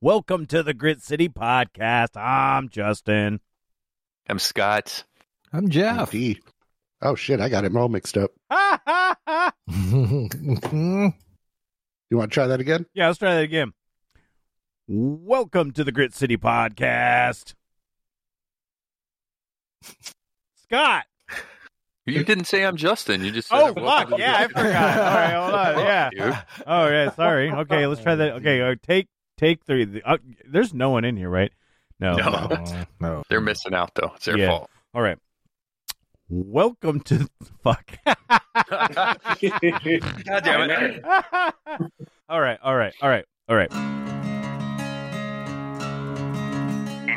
Welcome to the Grit City Podcast. I'm Justin. I'm Scott. I'm Jeff. D. Oh shit, I got it all mixed up. yeah, You want to try that again? Yeah, let's try that again. Welcome to the Grit City Podcast. Scott. You didn't say I'm Justin. You just said Oh, fuck. Yeah, I forgot. All right, hold on. Yeah. Oh, yeah. Sorry. Okay, let's try that. Okay, take take three. The- Uh, there's no one in here, right? No. No. no. They're missing out though. It's their Yeah. fault. All right. Welcome to fuck. God damn it. all right, all right, all right, all right.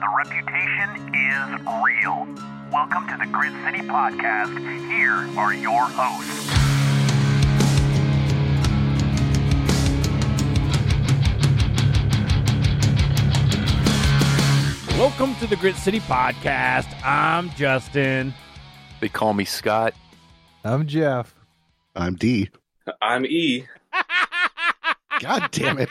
The reputation is real. Welcome to the Grit City Podcast. Here are your hosts. Welcome to the Grit City Podcast. I'm Justin. They call me Scott. I'm Jeff. I'm D. I'm E. God damn it.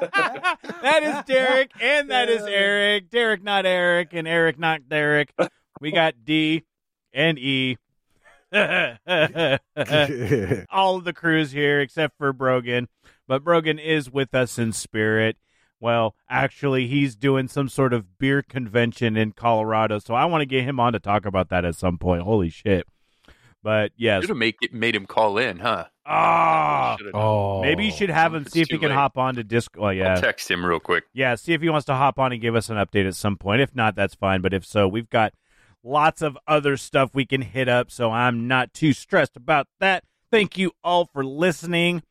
That is Derek, and that is Erik. Derek, not Erik, and Erik, not Derek. We got D and E. All of the crews here except for Brogan. But Brogan is with us in spirit. Well, actually, he's doing some sort of beer convention in Colorado, so I want to get him on to talk about that at some point. Holy shit. But yes. Should have make it, made him call in, huh? Ah, oh, maybe you should have him see if he can late. hop on to disc. Well, I'll yeah, text him real quick. yeah. See if he wants to hop on and give us an update at some point. If not, that's fine. But if so, we've got lots of other stuff we can hit up. So I'm not too stressed about that. Thank you all for listening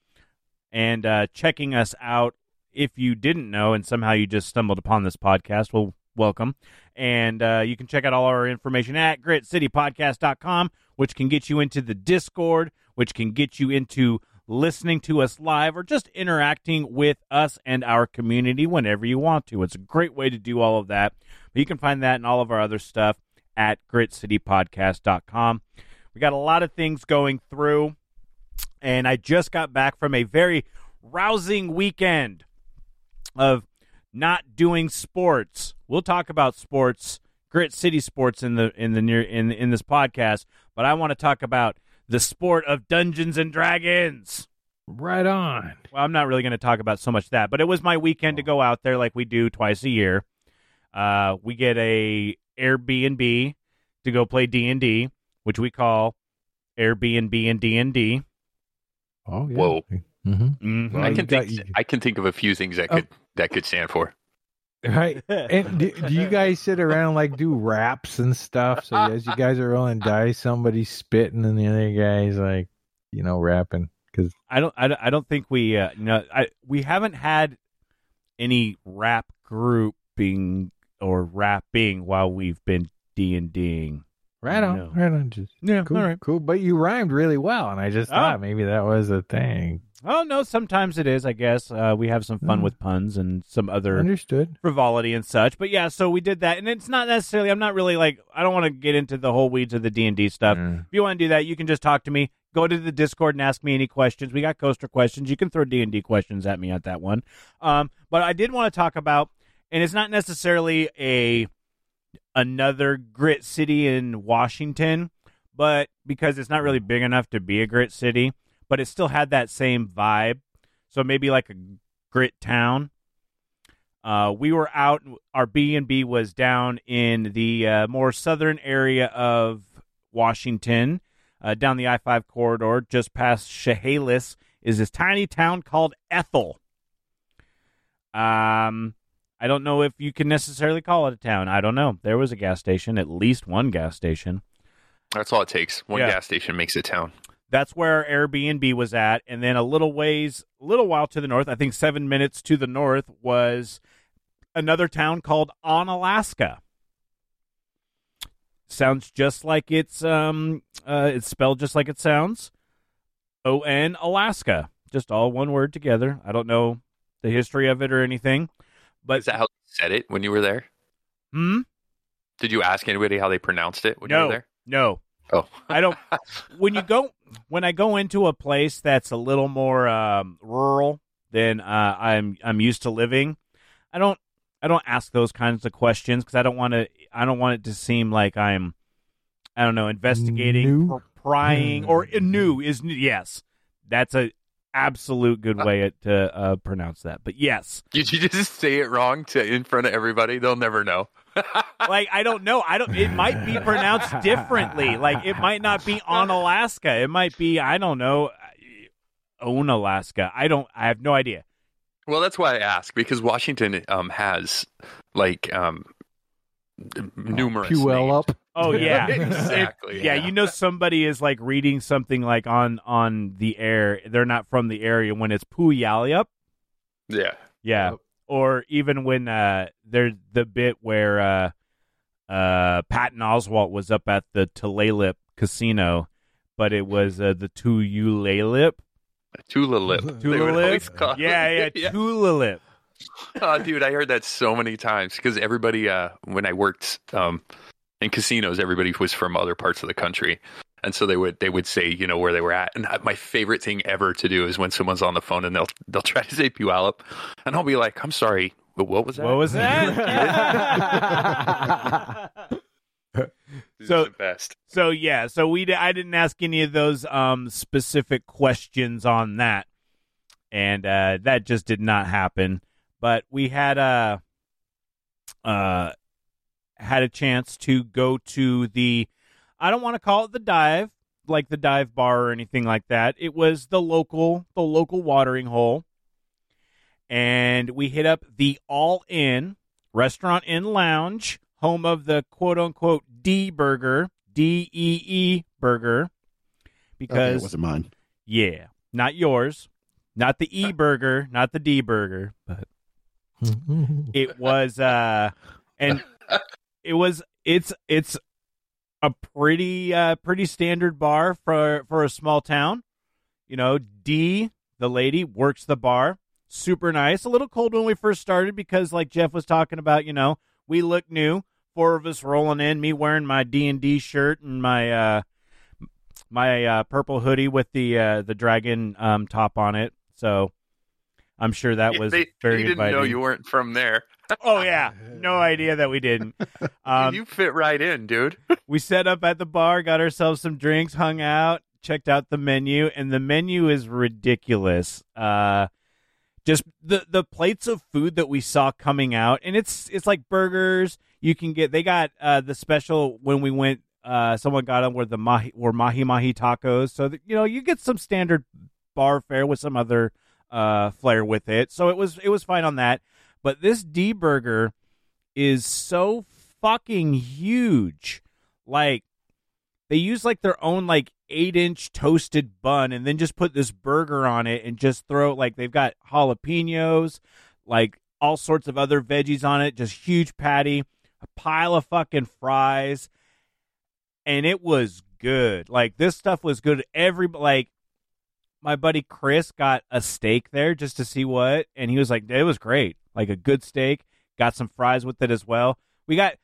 and uh, checking us out. If you didn't know and somehow you just stumbled upon this podcast, well, welcome. And uh, you can check out all our information at gritcitypodcast.com, which can get you into the Discord, which can get you into listening to us live or just interacting with us and our community whenever you want to. It's a great way to do all of that. But you can find that and all of our other stuff at gritcitypodcast.com. We got a lot of things going through, and I just got back from a very rousing weekend of not doing sports. We'll talk about sports, Grit City sports in the in the near in in this podcast, but I want to talk about the sport of Dungeons and Dragons. right on. Well, I'm not really going to talk about so much that, but it was my weekend to go out there like we do twice a year. Uh, we get a Airbnb to go play D and D, which we call Airbnb and D and D. Oh, yeah. Whoa. hmm Well, I you can got- think. you- I can think of a few things that Oh. could that could stand for. Right. And do, do you guys sit around like do raps and stuff? So as you guys are rolling dice, somebody's spitting and the other guy's like, you know, rapping. Because I don't. I don't, I don't think we. Uh, no, I we haven't had any rap grouping or rapping while we've been D and Ding. right on, No. right on. Just Yeah, cool, all right. cool. But you rhymed really well, and I just Oh. thought maybe that was a thing. Oh no, sometimes it is. I guess uh, we have some fun Mm. with puns and some other Understood. frivolity and such. But yeah, so we did that, and it's not necessarily. I'm not really like. I don't want to get into the whole weeds of the D and D stuff. Mm. If you want to do that, you can just talk to me. Go to the Discord and ask me any questions. We got coaster questions. You can throw D and D questions at me at that one. Um, but I did want to talk about, and it's not necessarily a another grit city in Washington, but because it's not really big enough to be a grit city, but it still had that same vibe. So maybe like a grit town. Uh, we were out. Our B and B was down in the uh, more southern area of Washington, uh, down the I five corridor, just past Chehalis, is this tiny town called Ethel. Um, I don't know if you can necessarily call it a town. I don't know. There was a gas station, at least one gas station. That's all it takes. One Yeah. gas station makes a town. That's where Airbnb was at, and then a little ways, a little while to the north, I think seven minutes to the north, was another town called Onalaska. sounds just like it's um uh it's spelled just like it sounds. O N Alaska, just all one word together. I don't know the history of it or anything, but Is that how you said it when you were there? hmm? Did you ask anybody how they pronounced it when you were there? no, Oh, I don't. when you go when I go into a place that's a little more um, rural than uh, I'm I'm used to living, I don't I don't ask those kinds of questions because I don't want to I don't want it to seem like I'm I don't know investigating, New? or prying, or uh, new is new. Yes, that's a absolute good way to uh, pronounce that. But yes, Did you just say it wrong to in front of everybody? They'll never know. Like I don't know. I don't. It might be pronounced differently. Like it might not be on Alaska. It might be I don't know. Own Alaska. I don't. I have no idea. Well, that's why I ask because Washington um, has like um, numerous. Puyell names. up. Oh yeah, Exactly, It- yeah, yeah. you know somebody is like reading something like on on the air. They're not from the area when it's Puyallup. Yeah. Yeah. Yep. Or even when uh there's the bit where uh uh Patton Oswalt was up at the Tulalip casino, but it was uh, the Tulalip. Tulalip. They would always Tulalip? call it. Yeah, yeah, Tulalip. oh, dude, I heard that so many times because everybody, uh, when I worked um, in casinos, everybody was from other parts of the country, and so they would they would say, you know, where they were at. And my favorite thing ever to do is when someone's on the phone and they'll they'll try to say Puyallup, and I'll be like, I'm sorry, but what was that? What was that? So- the best. So yeah, so we I didn't ask any of those um specific questions on that, and uh, that just did not happen. But we had a uh had a chance to go to the I don't want to call it the dive like the dive bar or anything like that. It was the local the local watering hole, and we hit up the All In Restaurant and Lounge, home of the quote unquote D Burger, D E E Burger, Okay, because it wasn't mine. yeah, not yours, not the E Burger, not the D Burger, but it was uh and it was it's it's a pretty uh pretty standard bar for for a small town. You know d the lady works the bar. Super nice. A little cold when we first started because like jeff was talking about you know we look new. Four of us rolling in me wearing my d&d shirt and my uh my uh purple hoodie with the uh the dragon um top on it. So i'm sure that Yeah, was they, very they didn't inviting. know you weren't from there. Oh yeah, no idea that we didn't. Um, you fit right in, dude. we set up at the bar, got ourselves some drinks, hung out, checked out the menu, and the menu is ridiculous. Uh, just the the plates of food that we saw coming out, and it's it's like burgers. You can get they got uh, the special when we went. Uh, someone got them were the mahi were mahi mahi tacos, so that, you know you get some standard bar fare with some other uh, flair with it. So it was it was fine on that. But this D burger is so fucking huge. Like they use like their own like eight inch toasted bun and then just put this burger on it and just throw like they've got jalapenos, like all sorts of other veggies on it, just huge patty, a pile of fucking fries, and it was good. Like this stuff was good. Every like my buddy Chris got a steak there just to see what, and he was like, it was great, like a good steak. Got some fries with it as well. We got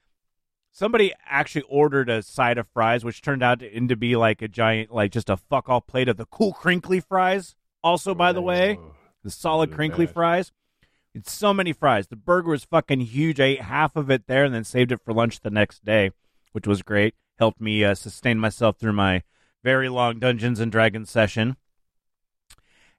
somebody actually ordered a side of fries, which turned out to, into be like a giant, like just a fuck all plate of the cool crinkly fries. Also, by the way, the solid crinkly bad. fries. It's so many fries. The burger was fucking huge. I ate half of it there and then saved it for lunch the next day, which was great. Helped me uh, sustain myself through my very long Dungeons and Dragons session.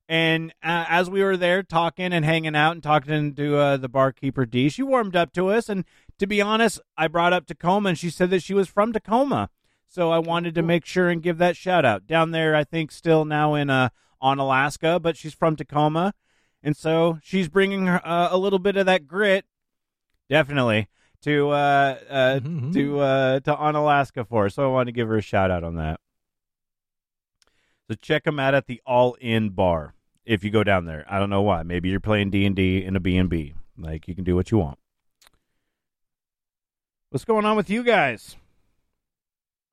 And uh, as we were there talking and hanging out and talking to uh, the barkeeper D, she warmed up to us. And to be honest, I brought up Tacoma, and she said that she was from Tacoma. So I wanted to make sure and give that shout out down there. I think still now in uh, Onalaska, but she's from Tacoma, and so she's bringing her, uh, a little bit of that grit, definitely to uh, uh, to uh, to Onalaska for. us. So I wanted to give her a shout out on that. So check them out at the All In Bar if you go down there. I don't know why. Maybe you're playing D and D in a B and B. Like you can do what you want. What's going on with you guys?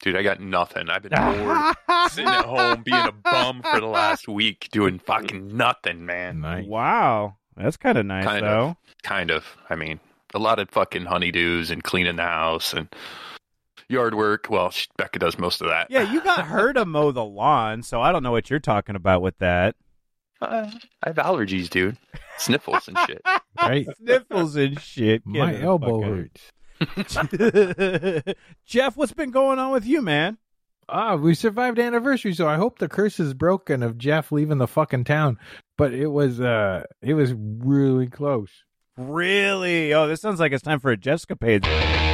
Dude, I got nothing. I've been bored sitting at home being a bum for the last week doing fucking nothing, man. Nice. Wow, that's kind of nice Kind though. of. Kind of. I mean, a lot of fucking honeydews and cleaning the house and yard work. Well, sh- Becca does most of that. Yeah, you got her to mow the lawn, so I don't know what you're talking about with that. Uh, I have allergies, dude. Sniffles and shit. Right? Sniffles and shit. Get My elbow hurts. Jeff, what's been going on with you, man? Ah, we survived anniversary, so I hope the curse is broken of Jeff leaving the fucking town. But it was uh it was really close. Really? Oh, this sounds like it's time for a Jeffscapades.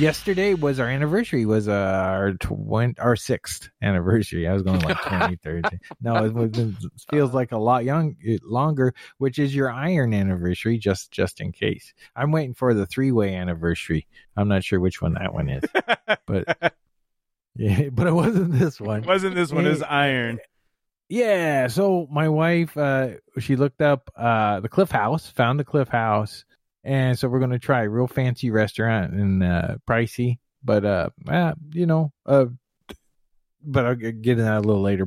Yesterday was our anniversary. Was uh, our twen- our sixth anniversary. I was going like twenty third. No, it, was, it feels like a lot young longer, which is your iron anniversary. Just just in case, I'm waiting for the three way anniversary. I'm not sure which one that one is, but yeah, but it wasn't this one. Wasn't this one as iron? Yeah, so my wife, uh, she looked up uh, the Cliff House, found the Cliff House, and so we're gonna try a real fancy restaurant and uh, pricey, but uh, uh, you know, uh, but I'll get into that a little later.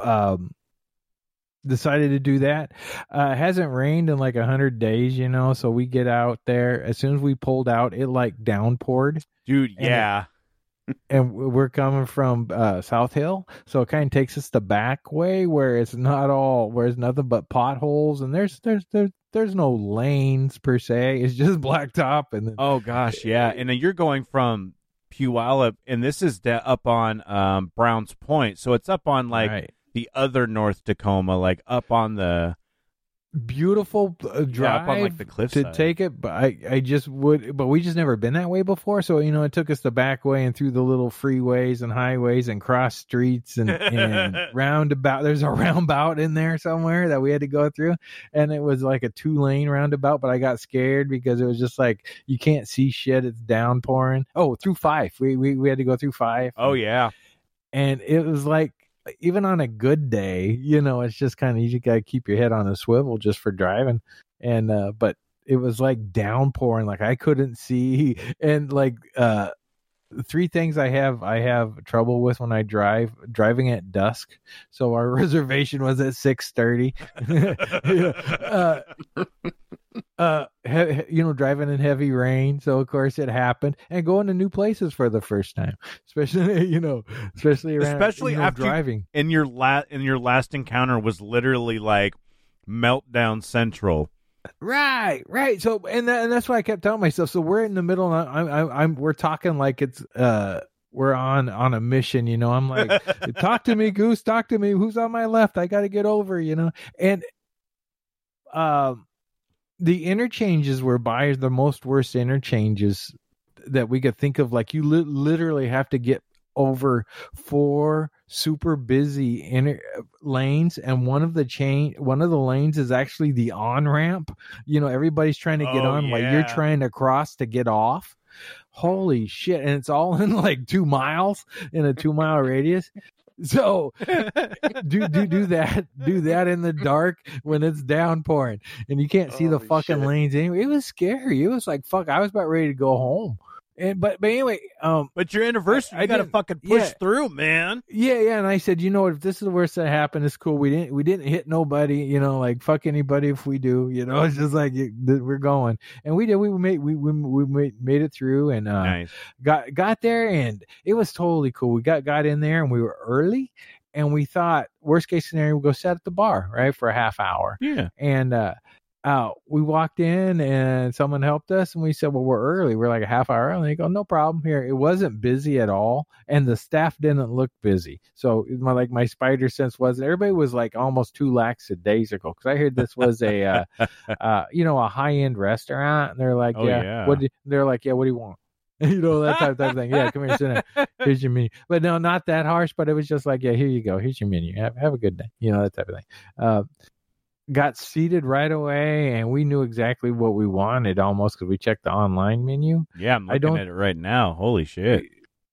Um, decided to do that. Uh, it hasn't rained in like a hundred days, you know, so we get out there. As soon as we pulled out, it like downpoured Dude, yeah. And we're coming from uh, South Hill, so it kind of takes us the back way where it's not all where it's nothing but potholes and there's there's there's there's no lanes per se. It's just blacktop and then, Oh gosh, yeah. And then you're going from Puyallup, and this is da- up on um, Browns Point, so it's up on like Right. the other North Tacoma, like up on the beautiful uh, drive yeah, on like the cliff to take it, but I I just would, but we just never been that way before. So you know, it took us the back way and through the little freeways and highways and cross streets and, and roundabout. There's a roundabout in there somewhere that we had to go through, and it was like a two lane roundabout. But I got scared because it was just like you can't see shit. It's downpouring. Oh, through five, we we we had to go through five. Oh yeah, and it was like even on a good day, you know, it's just kind of you got to keep your head on a swivel just for driving. And uh but it was like downpouring, like I couldn't see, and like uh three things I have I have trouble with when I drive driving at dusk. So our reservation was at six thirty. uh, uh he, you know driving in heavy rain so of course it happened and going to new places for the first time especially you know especially around Especially you know, after driving and your la- and your last encounter was literally like meltdown central. Right right. So and, that, and that's why i kept telling myself so we're in the middle and i'm i'm, I'm we're talking like it's uh we're on on a mission you know? I'm like talk to me goose talk to me. Who's on my left? I gotta get over you know? And um the interchanges were by the most worst interchanges that we could think of. Like you li- literally have to get over four super busy inter- lanes and one of the chain one of the lanes is actually the on ramp you know everybody's trying to get Oh, on while you're trying to cross to get off. Holy shit and it's all in like two miles in a two mile radius. So do do do that do that in the dark when it's downpouring and you can't see the fucking shit. lanes anyway. It was scary. It was like fuck i was about ready to go home and but but anyway um But your anniversary, I- I you got to fucking push yeah. through, man. yeah yeah and i said you know what if this is the worst that happened it's cool we didn't we didn't hit nobody you know like fuck anybody if we do you know it's just like it- we're going and we did we made we we, we made, made it through and uh nice. got got there and it was totally cool. We got got in there and we were early and we thought worst case scenario we'll go sit at the bar, right, for a half hour. Yeah. And uh uh we walked in and someone helped us and we said, Well, we're early. We're like a half hour early. They go, No problem here. It wasn't busy at all and the staff didn't look busy. So my like my spider sense was everybody was like almost two lakhs a days ago. Cause I heard this was a uh uh you know, a high end restaurant and they're like, Oh, Yeah, yeah. what do, they're like, Yeah, what do you want? you know that type, type of thing. Yeah, come here, sit down. Here's your menu. But no, not that harsh. But it was just like, yeah, here you go. Here's your menu. Have, have a good day. You know that type of thing. Uh, got seated right away, and we knew exactly what we wanted almost because we checked the online menu. Yeah, I'm I looking don't- at it right now. Holy shit.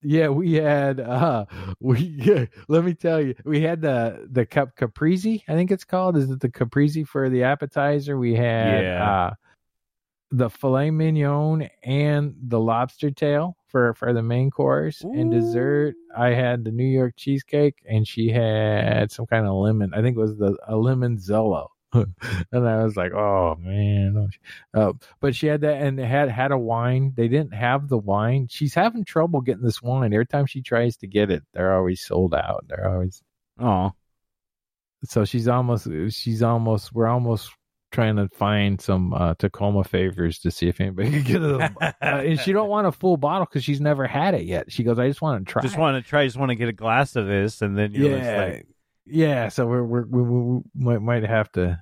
yeah, we had uh we yeah, let me tell you, we had the the cup caprese, I think it's called. Is it the caprese for the appetizer? We had Yeah. uh the filet mignon and the lobster tail for for the main course and dessert i had the new york cheesecake and she had some kind of lemon i think it was the a limoncello and i was like oh man uh, but she had that and had had a wine they didn't have the wine she's having trouble getting this wine every time she tries to get it they're always sold out they're always Oh, so she's almost she's almost we're almost trying to find some uh, Tacoma favors to see if anybody can get it. uh, and she don't want a full bottle because she's never had it yet. She goes, I just want to try. just want to try. Just want to get a glass of this, and then yeah, like, yeah. So we're, we're we, we, we might might have to.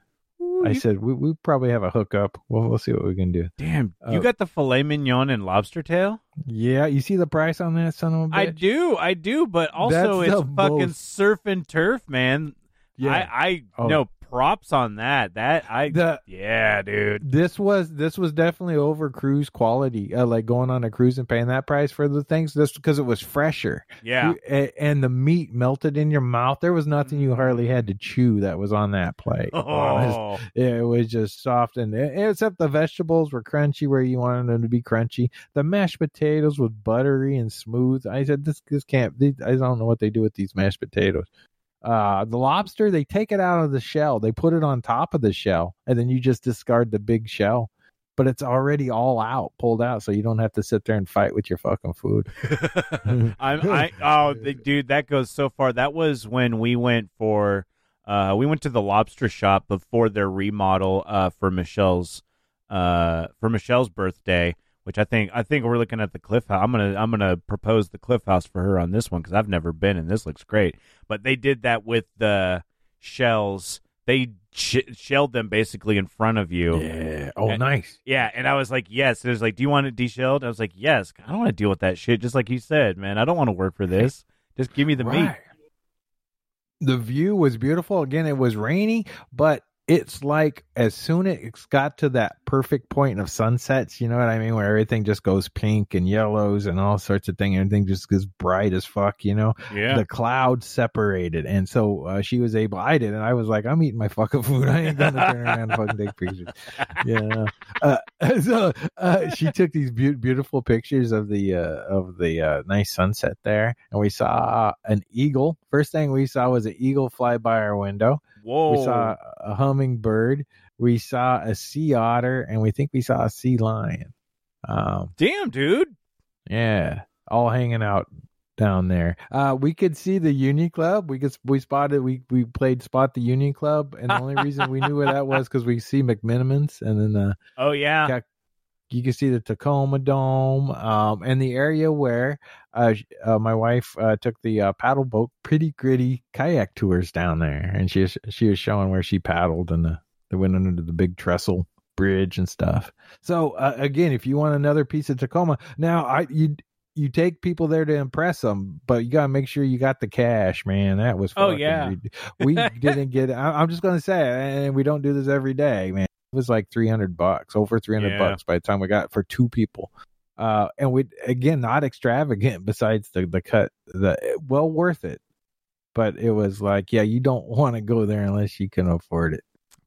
"Ooh, I you- said we we probably have a hookup. We'll we'll see what we can do. "Damn, you uh, got the filet mignon and lobster tail." Yeah, you see the price on that son of a bitch. I do, I do, but also That's it's fucking most- surf and turf, man. Yeah. I, I Oh. no props on that. That I, the yeah, dude. this was this was definitely over cruise quality. Uh, like going on a cruise and paying that price for the things. just because it was fresher. Yeah, You- and the meat melted in your mouth. There was nothing you hardly had to chew that was on that plate. Oh, it, was, it was just soft, and except the vegetables were crunchy where you wanted them to be crunchy. The mashed potatoes was buttery and smooth. I said, "This this can't. I don't know what they do with these mashed potatoes." Uh, the lobster, they take it out of the shell, they put it on top of the shell, and then you just discard the big shell. But it's already all out, pulled out, so you don't have to sit there and fight with your fucking food. I'm, I, oh, the, dude, that goes so far. That was when we went for, uh, we went to the lobster shop before their remodel, uh, for Michelle's, uh, for Michelle's birthday. Which I think I think we're looking at the Cliff House. I'm gonna I'm gonna propose the Cliff House for her on this one because I've never been and this looks great. But they did that with the shells. They sh- shelled them basically in front of you. Yeah. Oh, And- nice. Yeah, and I was like, yes. It was like, do you want it deshelled? I was like, yes. I don't want to deal with that shit. Just like you said, man. I don't want to work for this. Just give me the meat. The view was beautiful. Again, it was rainy, but it's like as soon as it's got to that perfect point of sunsets, you know what I mean, where everything just goes pink and yellows and all sorts of things. Everything just goes bright as fuck, you know. Yeah. The clouds separated, and so uh, she was able. I did, and I was like, "I'm eating my fucking food. I ain't gonna turn around and fucking take pictures." Yeah. Uh, so uh, she took these beau- beautiful pictures of the uh, of the uh, nice sunset there, and we saw an eagle. First thing we saw was an eagle fly by our window. Whoa. We saw a hummingbird. We saw a sea otter, and we think we saw a sea lion. Um, Damn, dude. yeah, all hanging out down there. Uh, we could see the Union Club. We could we spotted we we played spot the Union Club, and the only reason we knew where that was because we see McMenamins, and then uh, Oh yeah. You can see the Tacoma Dome, um, and the area where uh, uh, my wife uh, took the uh, paddle boat, pretty gritty kayak tours down there, and she was, she was showing where she paddled and the they went under the big trestle bridge and stuff. So uh, again, if you want another piece of Tacoma, now I you you take people there to impress them, but you gotta make sure you got the cash, man. That was Oh, yeah. rid- we didn't get. I, I'm just gonna say, and we don't do this every day, man. It was like 300 bucks, over 300 Yeah. bucks by the time we got for two people. Uh, and we again not extravagant besides the the cut, the well worth it. But it was like, yeah, you don't want to go there unless you can afford it.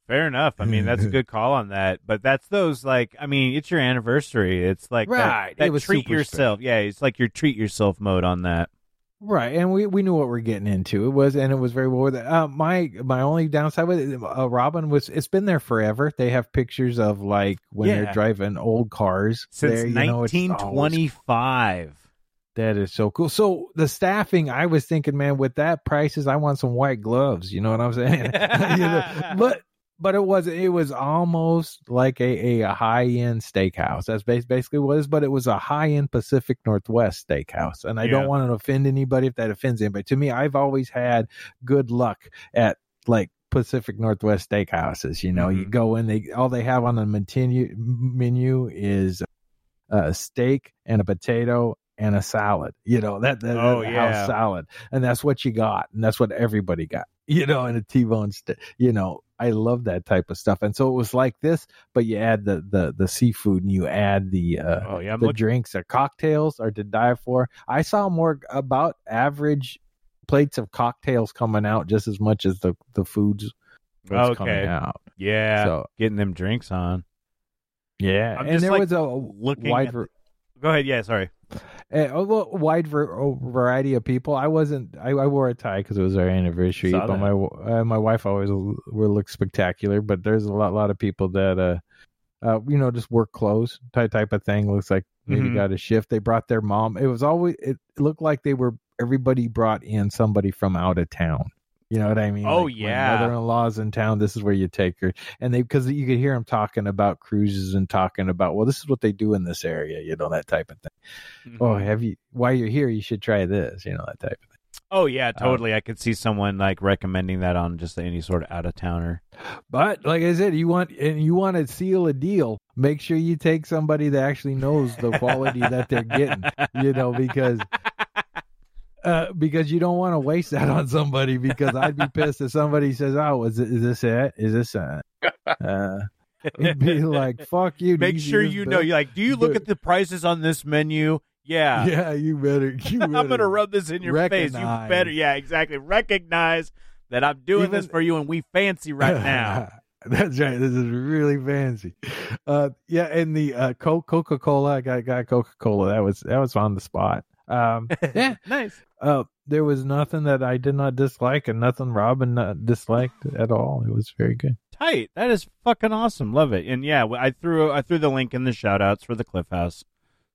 Fair enough. I mean, that's a good call on that. But that's those like I mean, it's your anniversary. It's like that- Right. That, It was treat yourself. Yeah, it's like your treat yourself mode on that. Right, and we, we knew what we're getting into. It was, and it was very well worth it. Uh, my my only downside with it, uh, Robin was, it's been there forever. They have pictures of like when Yeah. they're driving old cars Since there, you know, 1925. That is so cool. So the staffing, I was thinking, man, with that prices, I want some white gloves. You know what I'm saying? You know, but but it was it was almost like a, a, high end steakhouse. That's basically what it is. But it was a high end Pacific Northwest steakhouse, and I Yeah. don't want to offend anybody if that offends anybody. To me, I've always had good luck at like Pacific Northwest steakhouses. You know, you Mhm. go in, they all they have on the menu menu is a steak and a potato and a salad. You know that, that Oh, that yeah. salad, and that's what you got, and that's what everybody got. you know, and a T-bone steak. You know, I love that type of stuff. And so it was like this, but you add the the the seafood and you add the uh Oh yeah, I'm the looking. drinks or cocktails are to die for. I saw more about average plates of cocktails coming out just as much as the the foods was Okay. coming out. Yeah, So getting them drinks on. yeah, I'm and there like, was a looking wide at Go ahead. Yeah, sorry. a a wide variety of people. I wasn't. I, I wore a tie because it was our anniversary. Saw but that. my uh, my wife always will look spectacular. But there's a lot lot of people that uh, uh you know just work clothes type type of thing. Looks like maybe Mhm. got a shift. They brought their mom. It was always. It looked like they were. Everybody brought in somebody from out of town. You know what I mean? Oh, Like, yeah. Mother-in-law's in town. This is where you take her, and they because you could hear them talking about cruises and talking about well, this is what they do in this area. You know that type of thing oh mm-hmm. have you while you're here you should try this you know that type of thing Oh yeah, um, totally. I could see someone like recommending that on just any sort of out of towner. but like i said you want and you want to seal a deal make sure you take somebody that actually knows the quality that they're getting you know because uh, because you don't want to waste that on somebody because I'd be pissed if somebody says, "Oh, is, is this it? Is this it?" Uh, it'd be like, "Fuck you." Make sure you know. You like, do you look at the prices on this menu? Yeah. Yeah, you better. You better. I'm gonna rub this in your face. You better, yeah, exactly. Recognize that I'm doing this for you, and we fancy right now. That's right. This is really fancy. Uh, yeah, and the uh, Coca Cola. I got got Coca Cola. That was that was on the spot. Um, yeah. nice. Uh, there was nothing that I did not dislike, and nothing Robin uh, disliked at all. It was very good. Tight. That is fucking awesome. Love it. And yeah, I threw I threw the link in the shout outs for the Cliff House.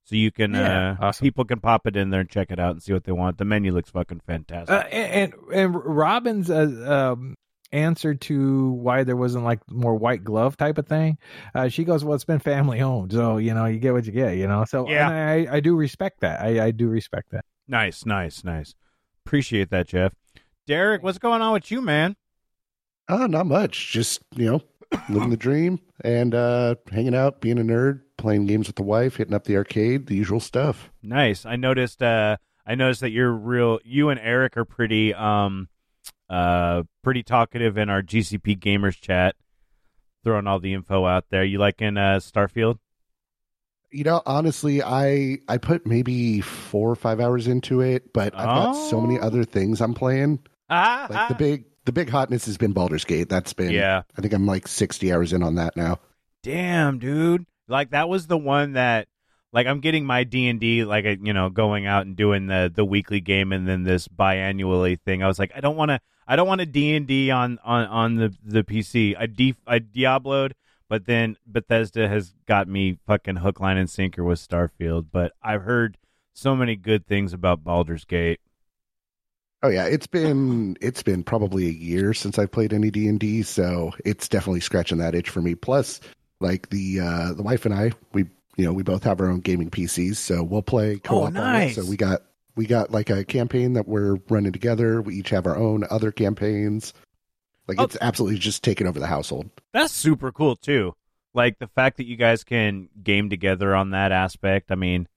So you can Yeah, uh awesome. people can pop it in there and check it out and see what they want. The menu looks fucking fantastic. Uh, and, and and Robin's uh, um, answer to why there wasn't like more white glove type of thing, uh, she goes, "Well, it's been family owned, so you know you get what you get, you know." So Yeah. and I I do respect that. I I do respect that. nice, nice, nice. Appreciate that, Jeff. Derek, what's going on with you, man? Oh, not much. Just, you know, living the dream and uh hanging out, being a nerd, playing games with the wife, hitting up the arcade, the usual stuff. Nice. I noticed uh I noticed that you're real you and Erik are pretty um uh pretty talkative in our GCP gamers chat. Throwing all the info out there. You liking uh Starfield? You know, honestly, I I put maybe four or five hours into it, but I've got so many Oh. other things I'm playing. Ah, Like the big the big hotness has been Baldur's Gate. That's been Yeah. I think I'm like sixty hours in on that now. Damn, dude. Like that was the one that like I'm getting my D&D like uh, you know going out and doing the the weekly game and then this biannually thing. I was like I don't want to I don't want a D&D on on on the the PC. I de- I Diabloed, but then Bethesda has got me fucking hook line and sinker with Starfield, but I've heard so many good things about Baldur's Gate. Oh yeah, it's been it's been probably a year since I've played any D and D, so it's definitely scratching that itch for me. Plus, like the uh the wife and I, we you know we both have our own gaming PCs, so we'll play co-op. Oh, nice. So we got we got like a campaign that we're running together. We each have our own other campaigns. Like Oh. it's absolutely just taken over the household. That's super cool too. Like the fact that you guys can game together on that aspect. I mean,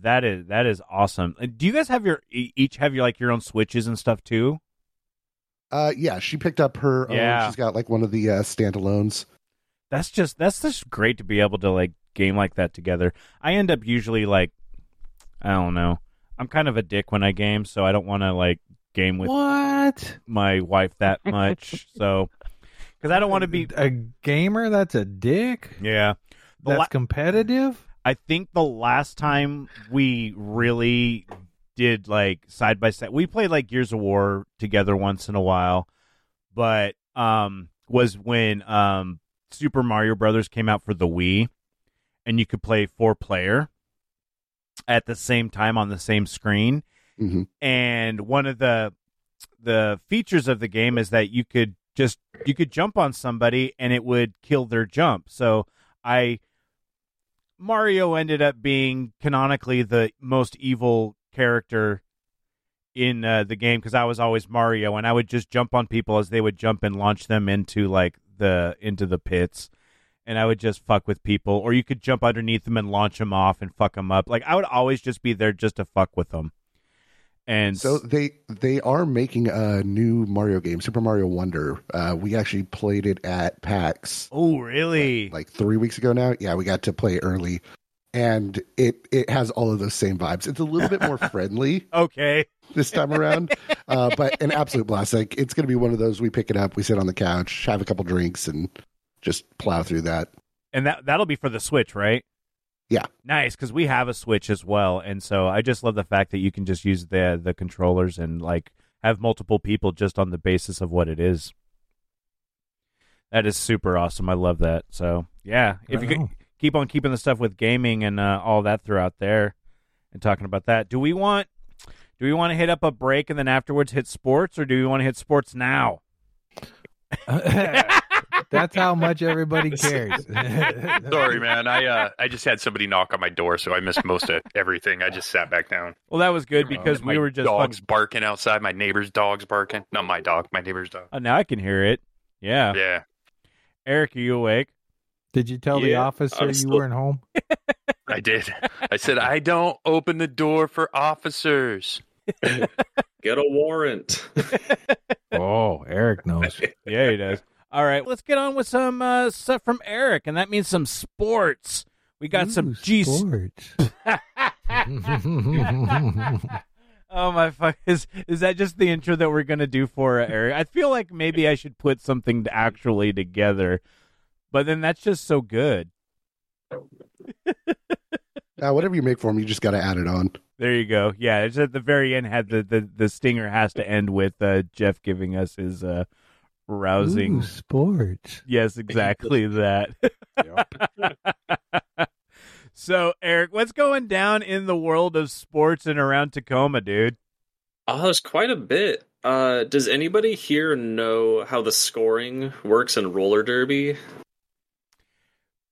that is that is awesome. Uh, Do you guys have your each have your like your own switches and stuff too? Uh, yeah, she picked up her. Yeah. own. she's got like one of the uh, standalones. That's just that's just great to be able to like game like that together. I end up usually like I don't know. I'm kind of a dick when I game, so I don't want to like game with what my wife that much. so because I don't want to be a gamer that's a dick yeah. The that's la- competitive. I think the last time we really did like side by side, we played like Gears of War together once in a while, but um, was when um Super Mario Brothers came out for the Wii, and you could play four player at the same time on the same screen. hmm And one of the the features of the game is that you could just you could jump on somebody and it would kill their jump. So I Mario ended up being canonically the most evil character in uh, the game because I was always Mario and I would just jump on people as they would jump and launch them into like the into the pits and I would just fuck with people or you could jump underneath them and launch them off and fuck them up like I would always just be there just to fuck with them And So they they are making a new Mario game, Super Mario Wonder. Uh, we actually played it at PAX oh, really? like three weeks ago now. Yeah, we got to play early, and it it has all of those same vibes. It's a little bit more friendly okay. this time around, uh, but an absolute blast. Like it's going to be one of those we pick it up, we sit on the couch, have a couple drinks, and just plow through that. And that that'll be for the Switch, right? Yeah. Nice, because we have a Switch as well, and so I just love the fact that you can just use the the controllers and like have multiple people just on the basis of what it is. That is super awesome. I love that. So yeah, if you could keep on keeping the stuff with gaming and uh, all that throughout there, and talking about that, do we want do we want to hit up a break and then afterwards hit sports, or do we want to hit sports now? That's how much everybody cares. Sorry, man. I uh, I just had somebody knock on my door, so I missed most of everything. I just sat back down. Well, that was good because we were just dogs fucking- barking outside. My neighbor's dog's barking. Not my dog. My neighbor's dog. Oh, now I can hear it. Yeah. Yeah. Erik, are you awake? Did you tell the officer I'm you weren't home? I did. I said I don't open the door for officers. Get a warrant. Oh, Erik knows. Yeah, he does. All right, let's get on with some uh, stuff from Erik, and that means some sports. We got some G. sports. Oh my fuck! Is is that just the intro that we're gonna do for uh, Erik? I feel like maybe I should put something to actually together, but then that's just so good. Uh, whatever you make for them, you just got to add it on. There you go. Yeah, it's at the very end. Had the the, the stinger has to end with uh, Jeff giving us his uh, rousing. Ooh, sports. Yes, exactly that. so, Erik, what's going down in the world of sports and around Tacoma, dude? Oh, there's quite a bit. Uh, does anybody here know how the scoring works in roller derby?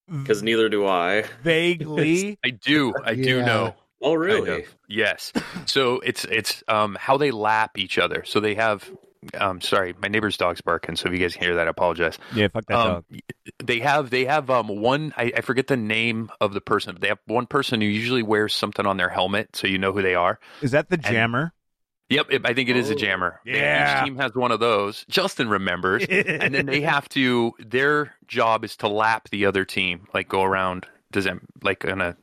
Because neither do I. Vaguely. I do. I do know. Oh, Kind really? of. Yes. So it's it's um how they lap each other. So they have um sorry, my neighbor's dog's barking, so if you guys can hear that, I apologize. yeah, fuck that Um, dog. they have they have um one I, I forget the name of the person, but they have one person who usually wears something on their helmet so you know who they are. Is that the jammer? Yep, it, I think it is a Oh, jammer. yeah. Each team has one of those. Justin remembers. and then they have to their job is to lap the other team, like go around does that like gonna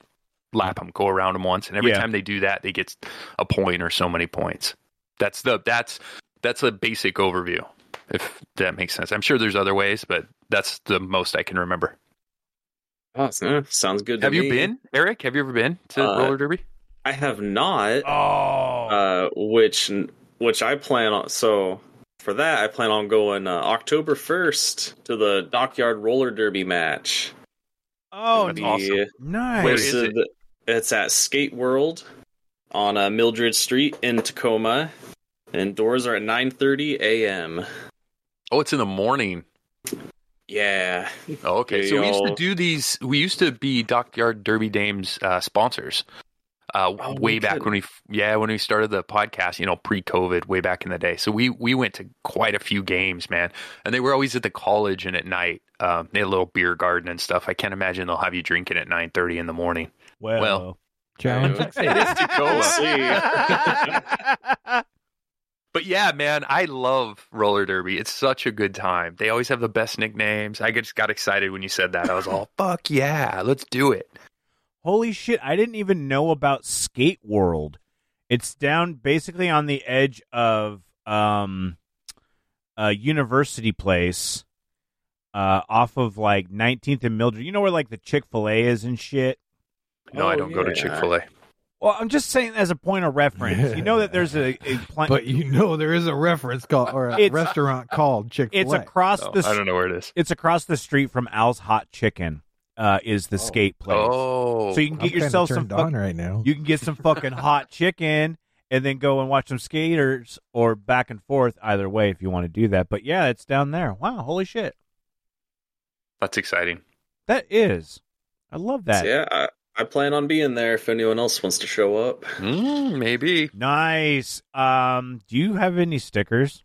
lap them, go around them once, and every Yeah. time they do that, they get a point or so many points. That's the that's that's a basic overview, if that makes sense. I'm sure there's other ways, but that's the most I can remember. Oh, sounds good to Have you me. been, Erik? Have you ever been to Uh, roller derby? I have not. oh. Uh, which which I plan on. So for that, I plan on going uh, October first to the Dockyard Roller Derby match. oh, that's The- awesome. nice. Where it's, it? uh, It's at Skate World on uh, Mildred Street in Tacoma, and doors are at 9:30 a.m. Oh, it's in the morning. Yeah, Oh, okay. Yeah, So we used to do these. We used to be Dockyard Derby Dames uh, sponsors. Uh, Oh, way back kidding. when we, yeah, when we started the podcast, you know, pre-COVID, way back in the day. So we we went to quite a few games, man, and they were always at the college and at night. Um, they had a little beer garden and stuff. I can't imagine they'll have you drinking at nine thirty in the morning. well, well. Challenge. it is Tacoma. We'll see. But yeah, man, I love roller derby. It's such a good time. They always have the best nicknames. I just got excited when you said that. I was all, "Fuck yeah, let's do it!" Holy shit! I didn't even know about Skate World. It's down basically on the edge of um, a University Place, uh, off of like 19th and Mildred. You know where like the Chick Fil A is and shit. No, I Oh, don't go to. Chick Fil A. Well, I'm just saying as a point of reference. You know that there's a, a plant. But you know there is a reference called or a It's- restaurant called Chick it's across Oh, the. I don't know where it is. It's across the street from Al's Hot Chicken. Uh, is the skate place. Oh, So you can get I'm yourself some. turned fuck- on right now. You can get some fucking hot chicken and then go and watch some skaters or back and forth either way if you want to do that. But yeah, it's down there. Wow, holy shit. that's exciting. That is. I love that. So yeah, I, I plan on being there if anyone else wants to show up. Mm, maybe. Nice. Um, do you have any stickers?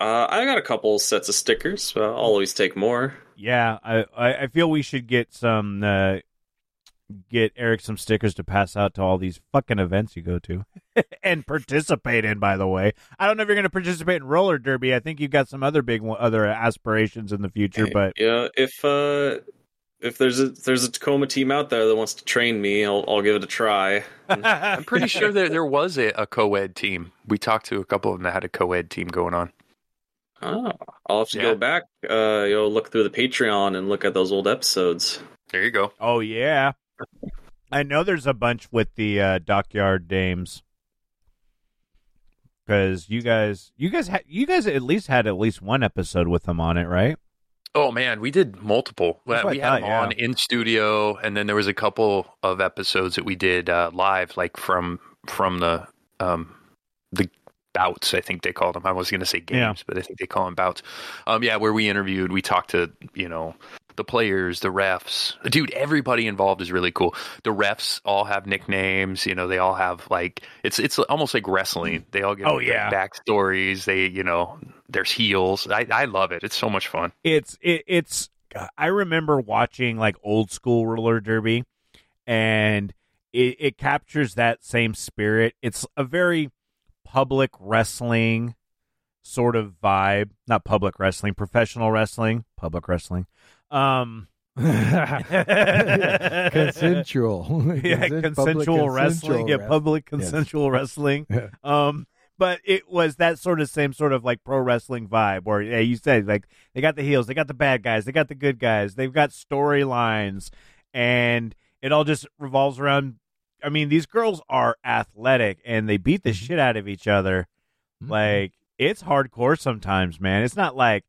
Uh, I got a couple sets of stickers. But I'll always take more. Yeah, I, I I feel we should get some uh get Erik some stickers to pass out to all these fucking events you go to and participate in. By the way, I don't know if you're going to participate in roller derby. I think you've got some other big one, other aspirations in the future, but yeah, if uh, if there's a if there's a Tacoma team out there that wants to train me, I'll I'll give it a try. I'm pretty sure there there was a, a co-ed team. We talked to a couple of them that had a co-ed team going on. Oh, I'll have to Yeah. go back. Uh, you know, look through the Patreon and look at those old episodes. There you go. Oh yeah, I know there's a bunch with the uh, Dockyard Dames because you guys, you guys, ha- you guys at least had at least one episode with them on it, right? Oh man, we did multiple. That's we had thought, them yeah. on in studio, and then there was a couple of episodes that we did uh, live, like from from the um, the bouts. I think they called them. I was going to say games, Yeah. but I think they call them bouts. Um, yeah, where we interviewed, we talked to you know the players, the refs. Dude, everybody involved is really cool. The refs all have nicknames. You know, they all have like it's it's almost like wrestling. They all get Oh, yeah. backstories. They you know there's heels. I I love it. It's so much fun. it's it, it's i remember watching like old school roller derby and it, it captures that same spirit it's a very public wrestling sort of vibe not public wrestling professional wrestling public wrestling um consensual. yeah consensual wrestling? yeah public consensual wrestling. Um but it was that sort of same sort of like pro wrestling vibe where yeah, you said like they got the heels they got the bad guys they got the good guys they've got storylines and it all just revolves around i mean these girls are athletic and they beat the Mhm. shit out of each other. Mhm. like it's hardcore sometimes man. It's not like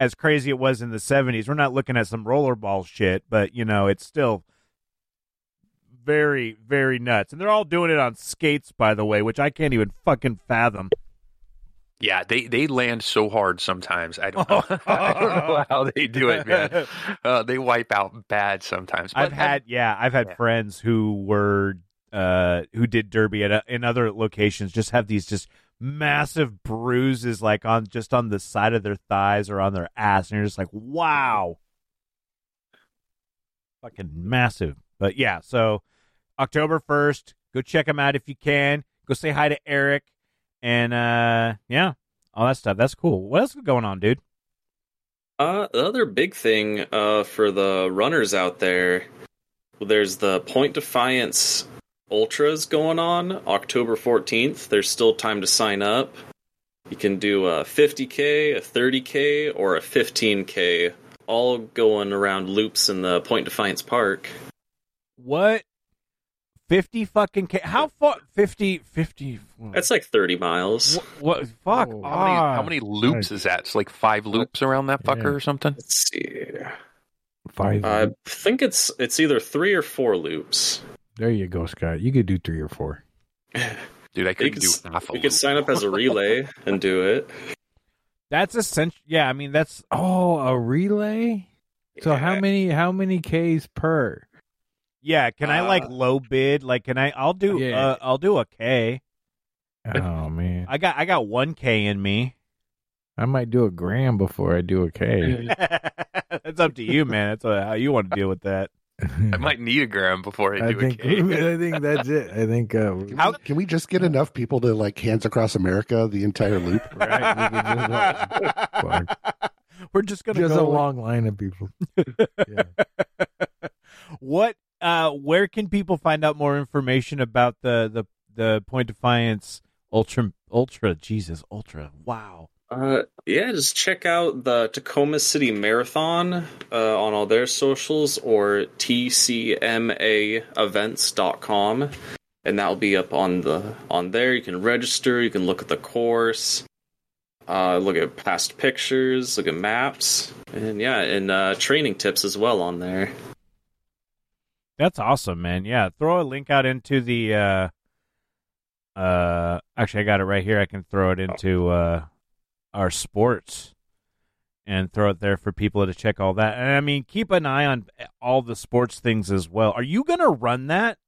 as crazy it was in the 70s we're not looking at some rollerball shit but you know it's still very very nuts and they're all doing it on skates by the way which i can't even fucking fathom Yeah, they, they land so hard sometimes. I don't know. I don't know how they do it, man. Uh, they wipe out bad sometimes. i've But had yeah i've had Yeah. friends who were uh who did derby at uh in other locations just have these just massive bruises like on just on the side of their thighs or on their ass and you're just like wow. Fucking massive. But yeah so october 1st go check them out if you can. Go say hi to eric and uh yeah all that stuff. That's cool. What else is going on dude? Uh, the other big thing uh, for the runners out there, there's the Point Defiance Ultras going on October 14th. There's still time to sign up. You can do a 50k, a 30k, or a 15k, all going around loops in the Point Defiance Park. what 50 fucking K. How far? 50, 50. Hmm. That's like 30 miles. what? what fuck. Whoa. How many, how many loops is that? It's like five loops around that fucker Yeah. or something? Let's see. Five. I think it's it's either three or four loops. There you go, Scott. You could do three or four. Dude, I couldn't do s- half a you could sign up as a relay and do it. That's essential. Yeah, I mean, that's. Oh, a relay. So how many? How many Ks per? Yeah, can I like Uh, low bid? Like, can I? I'll do. Yeah. Uh, I'll do a K. Oh man, I got. I got one K in me. I might do a gram before I do a K. That's up to you, man. That's uh, how you want to deal with that. I might need a gram before I I do think. a game. I think that's it. I think. Uh, How- Can we just get enough people to like hands across America the entire loop? right, we could just, fuck. We're just gonna just go a long line of people. Yeah. what? Uh, where can people find out more information about the the the Point Defiance Ultra Ultra? Jesus, Ultra! Wow. Uh, yeah, just check out the Tacoma City Marathon uh, on all their socials or tcmaevents.com, and that'll be up on the on there. You can register. You can look at the course, uh, look at past pictures, look at maps, and yeah, and uh, training tips as well on there. That's awesome, man. Yeah, throw a link out into the uh uh actually I got it right here. I can throw it into uh our sports and throw it there for people to check all that. And I mean, keep an eye on all the sports things as well. Are you going to run that?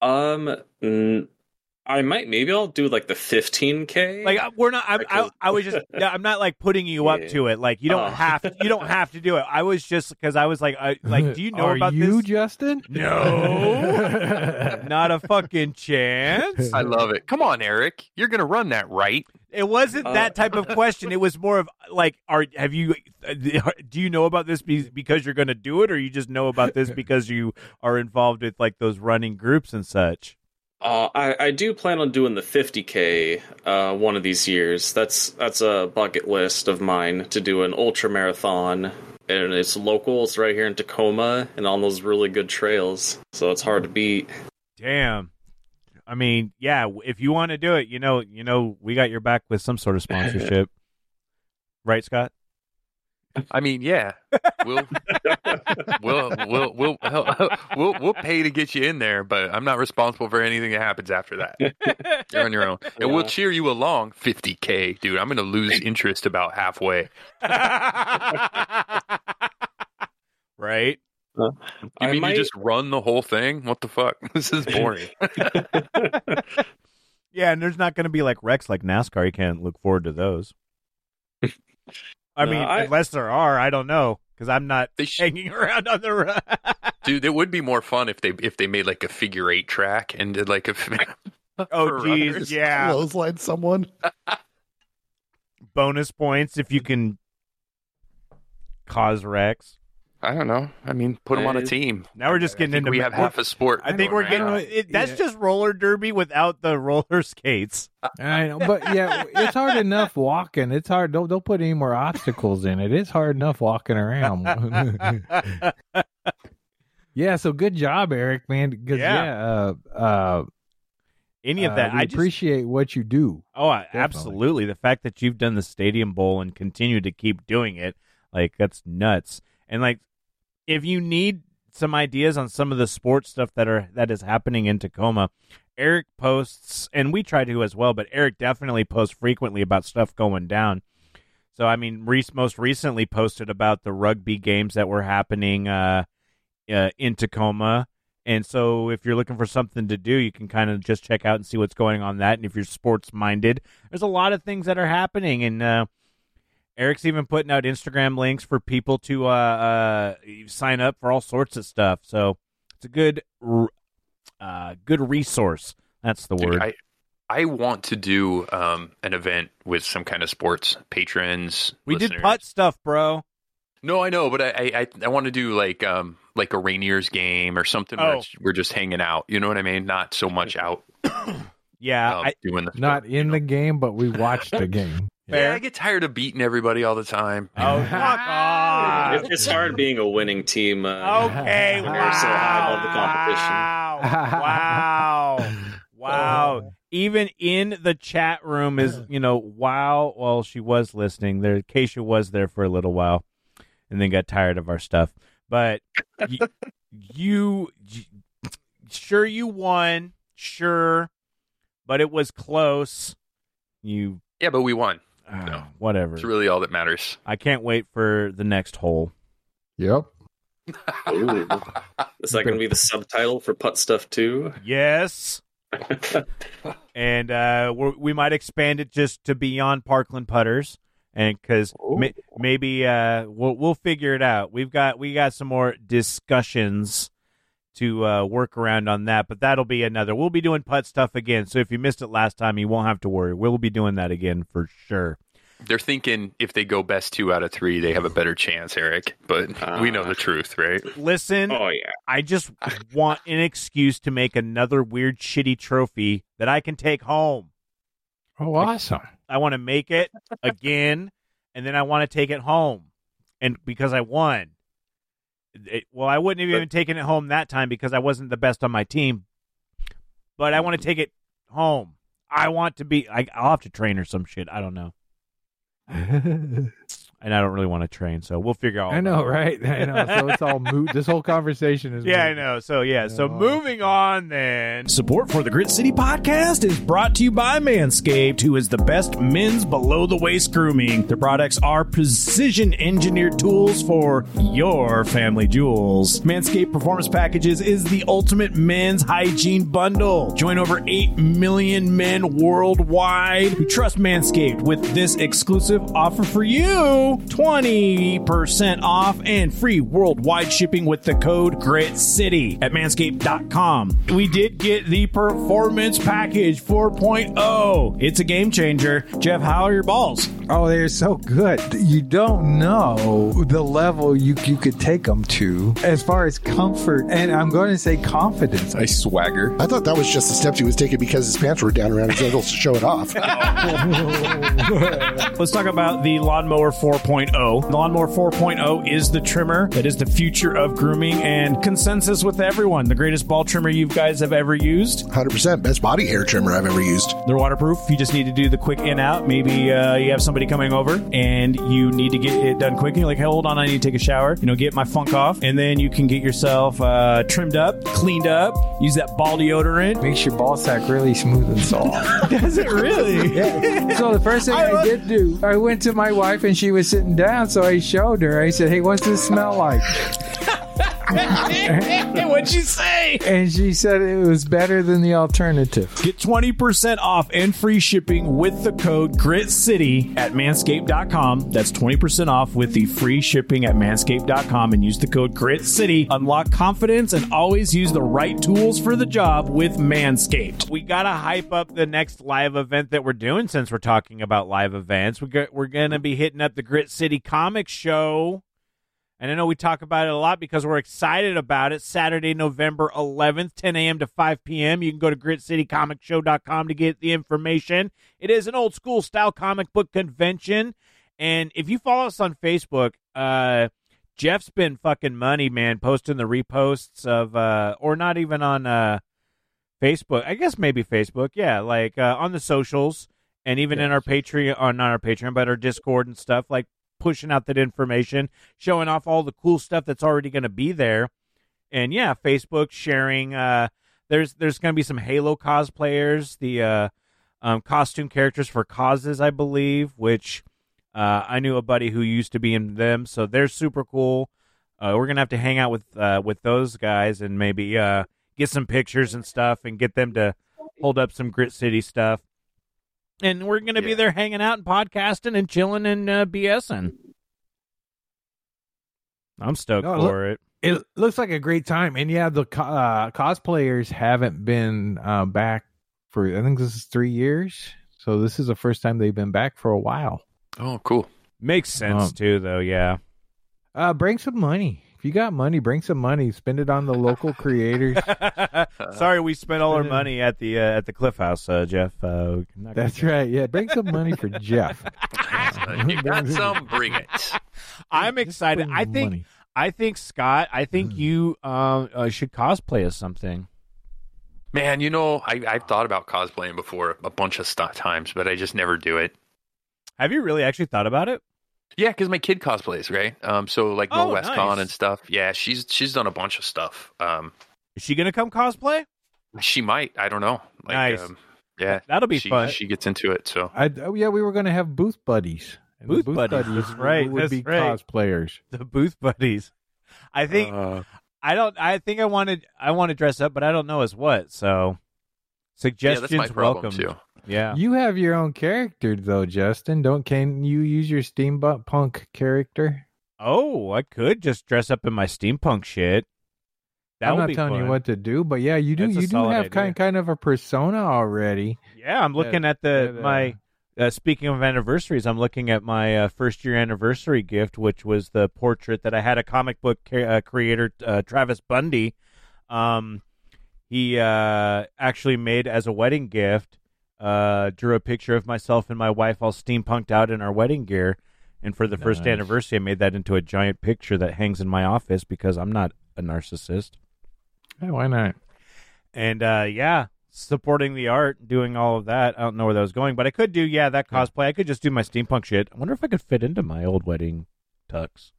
Um, I might maybe I'll do like the 15k. Like we're not. I, I, Because- I was just. yeah, I'm not like putting you up Yeah. to it. Like you don't Oh. have. To, you don't have to do it. I was just because I was like, I, like, do you know Are about you, this? Justin? No, not a fucking chance. I love it. Come on, Erik. You're gonna run that right. It wasn't Uh, that type of question. It was more of like, are have you? Do you know about this because you're going to do it, or you just know about this because you are involved with like those running groups and such? Uh, I, I do plan on doing the 50k uh, one of these years. That's that's a bucket list of mine to do an ultra marathon, and it's local. It's right here in Tacoma, and on those really good trails. So it's hard to beat. Damn. I mean, yeah. If you want to do it, you know, you know, we got your back with some sort of sponsorship, right, Scott? I mean, yeah, we'll we'll we'll we'll we'll we'll pay to get you in there, but I'm not responsible for anything that happens after that. You're on your own, and we'll cheer you along. 50k, dude. I'm gonna lose interest about halfway. right. You I mean might- you just run the whole thing? What the fuck? This is boring. Yeah, and there's not going to be like wrecks like NASCAR. You can't look forward to those. I No, mean, I- unless there are, I don't know because I'm not They sh- hanging around on the road. Dude, it would be more fun if they if they made like a figure eight track and did like a. oh, for geez, runners. yeah. Clothesline someone. Bonus points if you can cause wrecks. I don't know. I mean, put them on a team. Now we're just I getting think into we have half a sport. I think we're right getting now. it, that's Yeah. just roller derby without the roller skates. I know, but yeah, it's hard enough walking. It's hard. Don't don't put any more obstacles in it. It's hard enough walking around. yeah. So good job, Erik, man. Because Yeah. yeah, uh, uh, Any of uh, that, we I just appreciate what you do. Oh, I- absolutely. The fact that you've done the Stadium Bowl and continue to keep doing it, like that's nuts. And like if you need some ideas on some of the sports stuff that are that is happening in Tacoma, Erik posts and we try to as well, but Erik definitely posts frequently about stuff going down. So I mean, Reese most recently posted about the rugby games that were happening uh, uh in Tacoma. And so, if you're looking for something to do, you can kind of just check out and see what's going on that. And if you're sports minded, there's a lot of things that are happening. And uh, Erik's even putting out Instagram links for people to uh, uh, sign up for all sorts of stuff. So it's a good, uh, good resource. That's the Dude, word. I I want to do um, an event with some kind of sports patrons. we did listeners. putt stuff, bro. No, I know, but I I, I, I want to do like um like a Rainier's game or something Oh. it's, we're just hanging out. You know what I mean? Not so much out Yeah, um, I, doing the Not stuff, you in know? the game, but we watched the game. Yeah, I get tired of beating everybody all the time. oh fuck off. It's hard being a winning team. Uh, Okay, When wow. you're so high above the competition. Wow. Wow. Wow. Even in the chat room is, you know, wow. Well, she was listening. There, Keisha was there for a little while and then got tired of our stuff. But y- you, y- sure, you won. Sure. But it was close. You, Yeah, but we won. Ah, No. whatever. It's really all that matters. I can't wait for the next hole. Yep. Ooh. Is that going to be the subtitle for Putt Stuff too? Yes. and uh, we're, we might expand it just to beyond Parkland putters, and because Ooh. maybe uh, we'll we'll figure it out. We've got we got some more discussions to uh, work around on that, but that'll be another. We'll be doing putt stuff again. So if you missed it last time, you won't have to worry. We'll be doing that again for sure. They're thinking if they go best two out of three, they have a better chance, Erik. But we know the truth, right? Listen, Oh yeah. I just want an excuse to make another weird, shitty trophy that I can take home. Oh, awesome. I want to make it again, and then I want to take it home, and because I won. It- well, I wouldn't have even taken it home that time because I wasn't the best on my team. But I want to mm-hmm. take it home. I want to be. I, I'll have to train or some shit. I don't know. and I don't really want to train, so we'll figure out. I know, right? I know. So it's all moot. This whole conversation is. Yeah, I know. So yeah, so moving on then. Support for the Grit City podcast is brought to you by Manscaped, who is the best men's below the waist grooming. Their products are precision engineered tools for your family jewels. Manscaped Performance Packages is the ultimate men's hygiene bundle. Join over 8 million men worldwide who trust Manscaped with this exclusive offer for you 20% off and free worldwide shipping with the code GRIT CITY at manscaped.com. We did get the Performance Package 4.0. It's a game changer. Jeff, how are your balls? Oh, they're so good. You don't know the level you you could take them to as far as comfort, and I'm going to say confidence. I swagger. I thought that was just the steps he was taking because his pants were down around his ankles to show it off. Let's talk about the Lawnmower 4.0. The Lawnmower 4.0 is the trimmer that is the future of grooming and consensus with everyone. The greatest ball trimmer you guys have ever used. 100% best body hair trimmer I've ever used. They're waterproof. You just need to do the quick in out. Maybe uh, you have somebody coming over and you need to get it done quick. And you're like, hey, hold on, I need to take a shower. You know, get my funk off. And then you can get yourself uh, trimmed up, cleaned up, use that ball deodorant. Makes your ball sack really smooth and soft. Does it really? Yeah. So the first thing I, did do, I went to my wife and she was sitting down, so I showed her. I said, "Hey, what's this smell like?" What'd you say? And she said it was better than the alternative. Get 20% off and free shipping with the code GRITCITY at manscaped.com. That's 20% off with the free shipping at manscaped.com and use the code GRITCITY. Unlock confidence and always use the right tools for the job with Manscaped. We gotta hype up the next live event that we're doing since we're talking about live events. We got, we're gonna be hitting up the Grit City Comic Show. And I know we talk about it a lot because we're excited about it. Saturday, November 11th, 10 a.m. to 5 p.m. You can go to gritcitycomicshow.com to get the information. It is an old school style comic book convention. And if you follow us on Facebook, uh, Jeff's been fucking money, man, posting the reposts of, uh, or not even on uh, Facebook. I guess maybe Facebook. Yeah, like uh, on the socials and even in our Patreon, or not our Patreon, but our Discord and stuff. Like pushing out that information, showing off all the cool stuff that's already going to be there. And yeah, Facebook sharing. Uh, there's there's going to be some Halo cosplayers, the uh, um, costume characters for causes, I believe, which uh, I knew a buddy who used to be in them, so they're super cool. Uh, we're gonna have to hang out with uh, with those guys and maybe uh, get some pictures and stuff and get them to hold up some Grit City stuff. And we're gonna be there hanging out and podcasting and chilling and uh, BSing. I'm stoked No, look- for it. It looks like a great time, and yeah, the co- uh, cosplayers haven't been uh, back for I think this is three years. So this is the first time they've been back for a while. Oh, cool. Makes sense Um, too, though. Yeah. Uh, bring some money. If you got money, bring some money. Spend it on the local creators. Sorry, we spent all our money at the uh, at the Cliff House, uh, Jeff. Uh, not gonna- That's right. Yeah, bring some money for Jeff. you got some, bring it. I'm excited. I think money. I think Scott. I Mm. think you um, uh, should cosplay as something. Man, you know, I, I've thought about cosplaying before a bunch of st- times, but I just never do it. Have you really actually thought about it? Yeah, because my kid cosplays, right? Um, so like Oh, Mo West nice. Con and stuff. Yeah, she's she's done a bunch of stuff. Um, Is she gonna come cosplay? she might. I don't know. Like, Nice. Um, yeah, That'll be she, fun. She gets into it. So I, oh yeah, we were going to have booth buddies. And the Booth buddies, that's right, Would that's be right. cosplayers. The booth buddies. I think Uh, I don't. I think I wanted. I want to dress up, but I don't know as what. So yeah, suggestions that's my welcome. too. Yeah. You have your own character though, Justin. Don't can you use your steampunk character? Oh, I could just dress up in my steampunk shit. That I'm not telling fun. you what to do, but yeah, you do. That's You do have idea. kind kind of a persona already. Yeah, I'm looking at the that, uh, my. Uh, speaking of anniversaries, I'm looking at my uh, first year anniversary gift, which was the portrait that I had a comic book ca- uh, creator, uh, Travis Bundy. Um, he uh, actually made as a wedding gift. Uh, drew a picture of myself and my wife all steampunked out in our wedding gear, and for the first anniversary, I made that into a giant picture that hangs in my office because I'm not a narcissist. Hey, why not? And uh, yeah, supporting the art, doing all of that. I don't know where that was going, but I could do yeah that cosplay. I could just do my steampunk shit. I wonder if I could fit into my old wedding tux.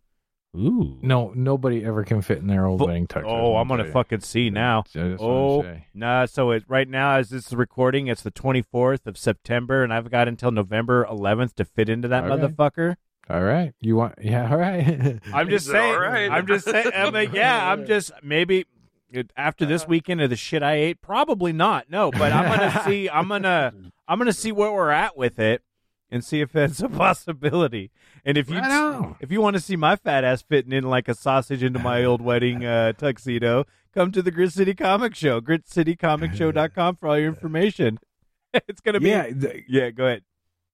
Ooh, No, nobody ever can fit in their old Fu- wedding tux. Oh, I'm gonna fucking see now. That's Oh, nah. So it right now, as this is recording, it's the 24th of September, and I've got until November 11th to fit into that All right. motherfucker. All right, you want? Yeah, all right. I'm just saying. all right? I'm just saying. I'm like, yeah. I'm just maybe after this weekend of the shit I ate, probably not. No, but I'm gonna see. I'm gonna. I'm gonna see where we're at with it, and see if it's a possibility. And if you Right if you want to see my fat ass fitting in like a sausage into my old wedding uh, tuxedo, come to the Grit City Comic Show. GritCityComicShow.com for all your information. it's gonna be. yeah, th- Yeah. Go ahead.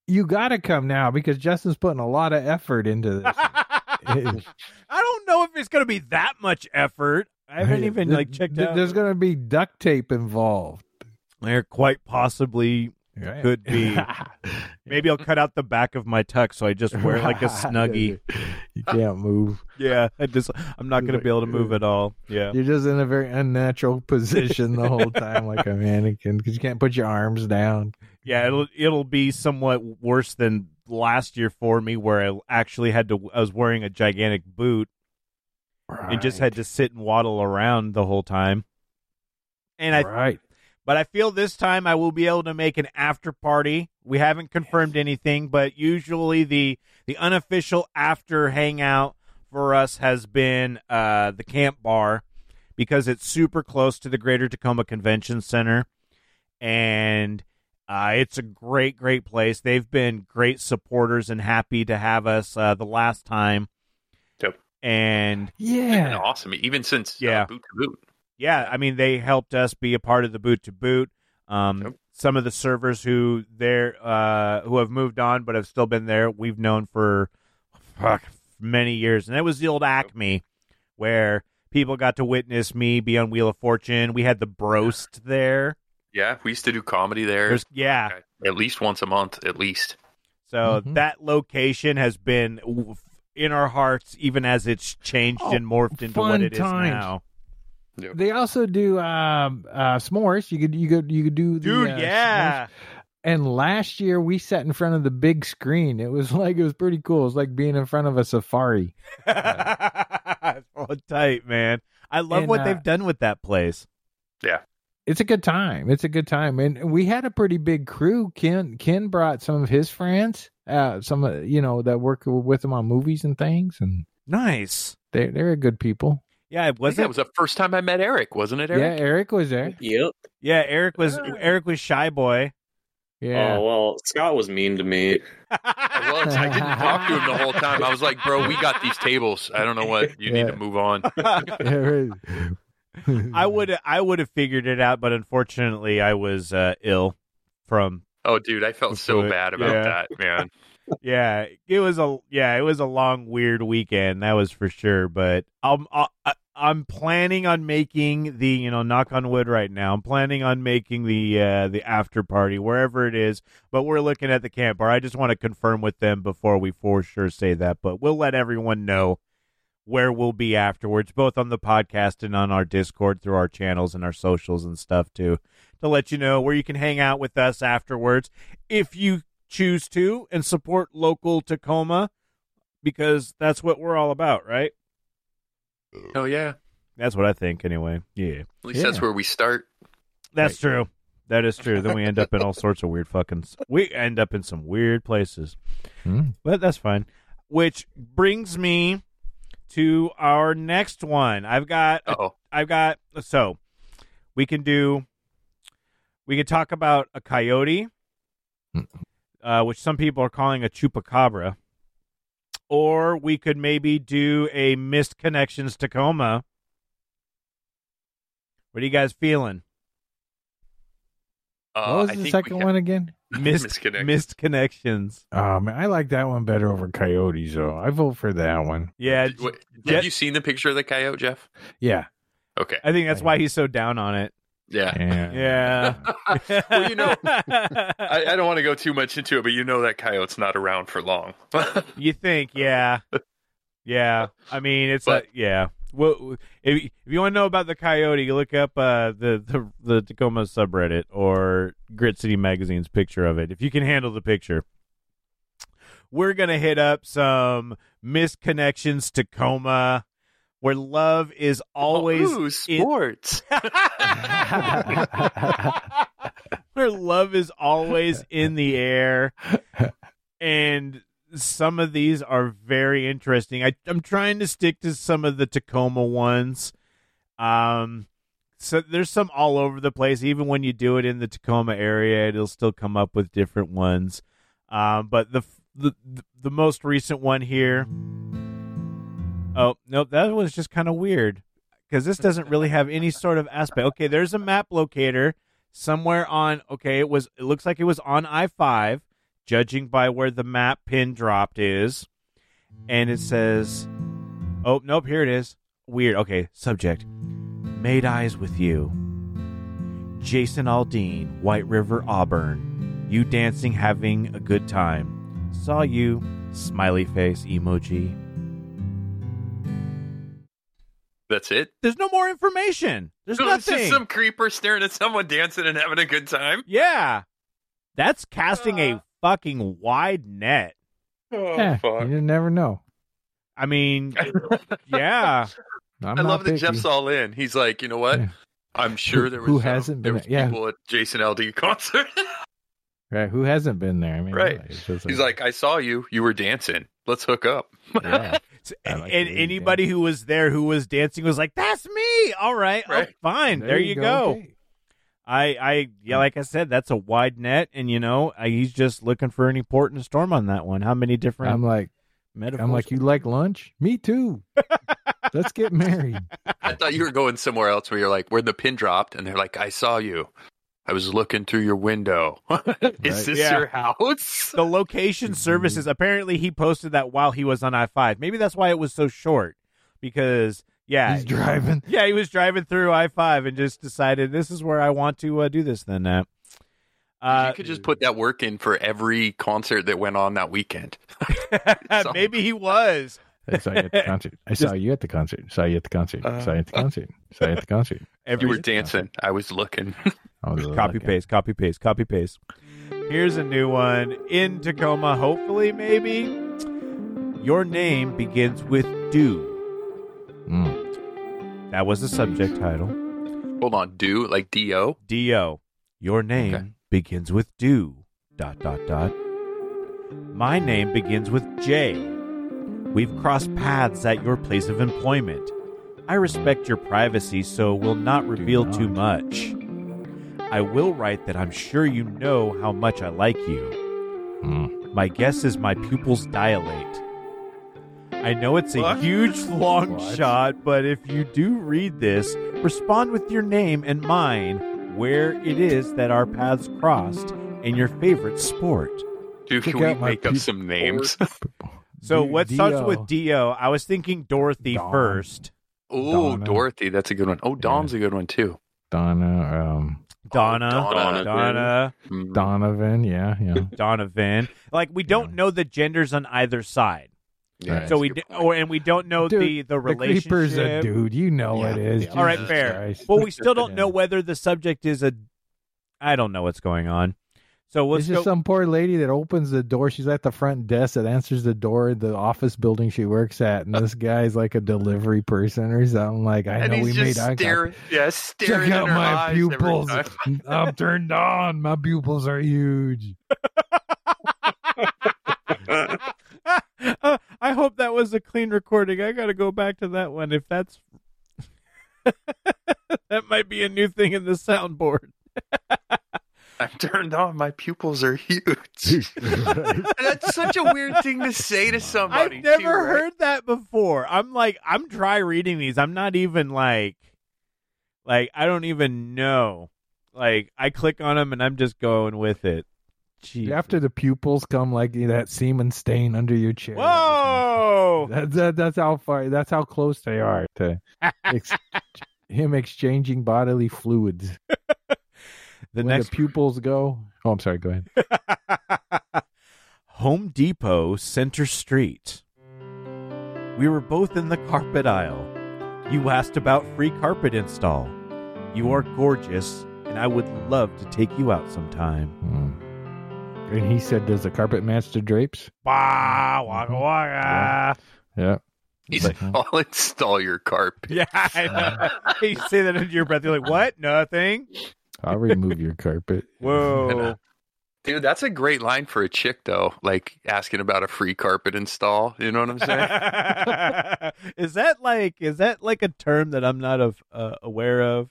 you got to come now because Justin's putting a lot of effort into this. I don't know if it's going to be that much effort. I haven't even like checked th- out. There's going to be duct tape involved. There quite possibly Right? Could be. maybe I'll cut out the back of my tux so I just wear like a snuggie. you can't move. Yeah, I just I'm not going to be able to move at all. Yeah. You're just in a very unnatural position the whole time, like a mannequin, because you can't put your arms down. Yeah, it'll it'll be somewhat worse than last year for me where I actually had to I was wearing a gigantic boot and just had to sit and waddle around the whole time. And I right. But I feel this time I will be able to make an after party. We haven't confirmed anything, but usually the the unofficial after hangout for us has been uh, the camp bar because it's super close to the Greater Tacoma Convention Center, and uh, it's a great, great place. They've been great supporters and happy to have us uh, the last time. Yep. And It's been Yeah. awesome. Even since Yeah. uh, boot to boot. Yeah, I mean they helped us be a part of the boot to boot. Um, Yep. Some of the servers who there uh, who have moved on but have still been there, we've known for fuck, many years, and it was the old Acme where people got to witness me be on Wheel of Fortune. We had the broast there. Yeah, we used to do comedy there There's yeah, at least once a month, at least. so Mhm. that location has been in our hearts, even as it's changed Oh, and morphed into what fun it is times. Now. They also do um, uh, s'mores. You could you could you could do the, Dude, uh, yeah. s'mores. And last year we sat in front of the big screen. It was like it was pretty cool. It was like being in front of a safari. oh, tight, man. I love And, what uh, they've done with that place. Yeah, it's a good time. It's a good time, and we had a pretty big crew. Ken Ken brought some of his friends, uh, some uh, you know that work with him on movies and things, and Nice. they they're good people. Yeah, it was think that was the first time I met Erik, wasn't it, Erik? Yeah, Erik? Erik was there. Yep. yeah, Erik was Erik was shy boy. Yeah, Oh well, Scott was mean to me. Well, it's, I didn't talk to him the whole time. I was like, bro, we got these tables. I don't know what. You need to move on. Yeah. I would I would have figured it out, but unfortunately, I was uh, ill from. Oh, dude, I felt so Foot. bad about Yeah. that, man. Yeah, it was a yeah, it was a long, weird weekend. That was for sure. But I'm I, I'm planning on making the you know knock on wood right now. I'm planning on making the uh, the after party wherever it is. But we're looking at the camp bar. I just want to confirm with them before we for sure say that. But we'll let everyone know where we'll be afterwards, both on the podcast and on our Discord through our channels and our socials and stuff too, to let you know where you can hang out with us afterwards if you choose to and support local Tacoma because that's what we're all about, right? Oh yeah, That's what I think anyway. Yeah. at least that's where we start. That's true. That is true. Then we end up in all sorts of weird fucking we end up in some weird places. Hmm. But that's fine. Which brings me to our next one. I've got Oh, I've got so we can do we can talk about a coyote, uh, which some people are calling a chupacabra, or we could maybe do a missed connections Tacoma. What are you guys feeling? uh, what was I the think second one again? Missed Misconnections. missed connections. Oh man, I like that one better over Coyotes. though. I vote for that one. Yeah, Did- what- Jet- have you seen the picture of the coyote, Jeff? Yeah, Okay. I think that's why he's so down on it. Yeah. yeah, Yeah. well, you know, I, I don't want to go too much into it, but you know that coyote's not around for long. You think, yeah, yeah. I mean, it's But- a, yeah. Well, if, if you want to know about the coyote, you look up uh, the, the the Tacoma subreddit or Grit City Magazine's picture of it. If you can handle the picture, we're gonna hit up some misconnections Tacoma, where love is always Ooh, in- sports. where love is always in the air. And some of these are very interesting. I, i'm trying to stick to some of the tacoma ones. Um so there's some all over the place. Even when you do it in the tacoma area it'll still come up with different ones. Um but the the the most recent one here oh nope that was just kind of weird because this doesn't really have any sort of aspect. Okay there's a map locator somewhere on okay it was it looks like it was on i5 judging by where the map pin dropped is and it says oh nope here it is. Weird okay subject. Made eyes with you. Jason aldean white river auburn. You dancing having a good time. Saw you. Smiley face emoji That's it. there's no more information there's So it's just some creeper staring at someone dancing and having a good time. yeah that's casting Uh. a fucking wide net Oh, Yeah, fuck. you never know. I mean, yeah. I'm I not love that picky. Jeff's all in. He's like, you know what? Yeah. I'm sure Who- there was who hasn't there been- was yeah. people at Jason Aldean concert. right. Who hasn't been there? I mean, Right. really, it's just He's like, I saw you. You were dancing. Let's hook up. yeah. S- I And, like and the way you anybody who was there who was dancing was like, "That's me." All right, oh, fine. There, you go. Okay. I, I, yeah, hmm. like I said, that's a wide net, and you know, I, he's just looking for any port in a storm on that one. How many different I'm like, metaphors? I'm like, you like lunch? Me too. Let's get married. I thought you were going somewhere else where you're like, where the pin dropped, and they're like, I saw you. I was looking through your window. Is Right. this Yeah. your house? the location services. Apparently, he posted that while he was on I five. Maybe that's why it was so short. Because yeah, He's driving. Yeah, he was driving through I five and just decided this is where I want to uh, do this. Then, uh, uh, you could just put that work in for every concert that went on that weekend. So- maybe he was. I saw you at the concert. I saw you at the concert. Saw you at the concert. saw you at the concert. Saw you at the concert. Every You were dancing. I was looking. I was copy looking. paste, copy paste, copy paste. Here's a new one in Tacoma. Hopefully, maybe your name begins with do. Mm. That was the subject title. Hold on, do like do. Do. Your name Okay. begins with do. Dot dot dot. My name begins with J. We've crossed paths at your place of employment. I respect your privacy, so will not reveal not. too much. I will write that I'm sure you know how much I like you. Mm. My guess is my pupils dilate. I know it's a What? huge long What? shot, but if you do read this, respond with your name and mine, where it is that our paths crossed, and your favorite sport. Dude, can we make up some names? So D- what starts with Dio? I was thinking Dorothy Dawn. first. Oh, Dorothy, that's a good one. Oh, Dom's a good one too. Donna, um, Donna, Donna. Donna, Mm. Donovan. Yeah, yeah. Donovan. Like we don't Yeah. know the genders on either side, Yeah, so we a d- or and we don't know Dude, the the The relationship. creeper's a dude. You know Yeah, it is. yeah. All right, fair. Christ. Well, we still don't Yeah. know whether the subject is a. I don't know what's going on. So let's It's go. just some poor lady that opens the door. She's at the front desk that answers the door the office building she works at, and this guy's like a delivery person or something. Like I and know he's we just made eye staring, yeah, contact. staring Check out her my eyes pupils. I'm turned on. My pupils are huge. Uh, I hope that was a clean recording. I got to go back to that one. If that's that might be a new thing in the soundboard. I'm turned on. My pupils are huge. That's such a weird thing to say to somebody. I've never too, right? heard that before. I'm like, I'm dry reading these. I'm not even like, like I don't even know. Like I click on them and I'm just going with it. Jeez. After the pupils come like that semen stain under your chair. Whoa! That's that, that's how far. That's how close they are to ex- him exchanging bodily fluids. The when next the pupils go. Oh, I'm sorry. Go ahead. Home Depot, Center Street. We were both in the carpet aisle. You asked about free carpet install. You are gorgeous, and I would love to take you out sometime. Hmm. And he said, "Does the carpet match the drapes?" Bah, waka waka. Yeah. He's, like, I'll install your carpet. Yeah, I know. you say that into your breath. You're like, what? Nothing. I'll remove your carpet. Whoa. Dude, that's a great line for a chick, though. Like asking about a free carpet install. You know what I'm saying? is that like is that like a term that I'm not of, uh, aware of?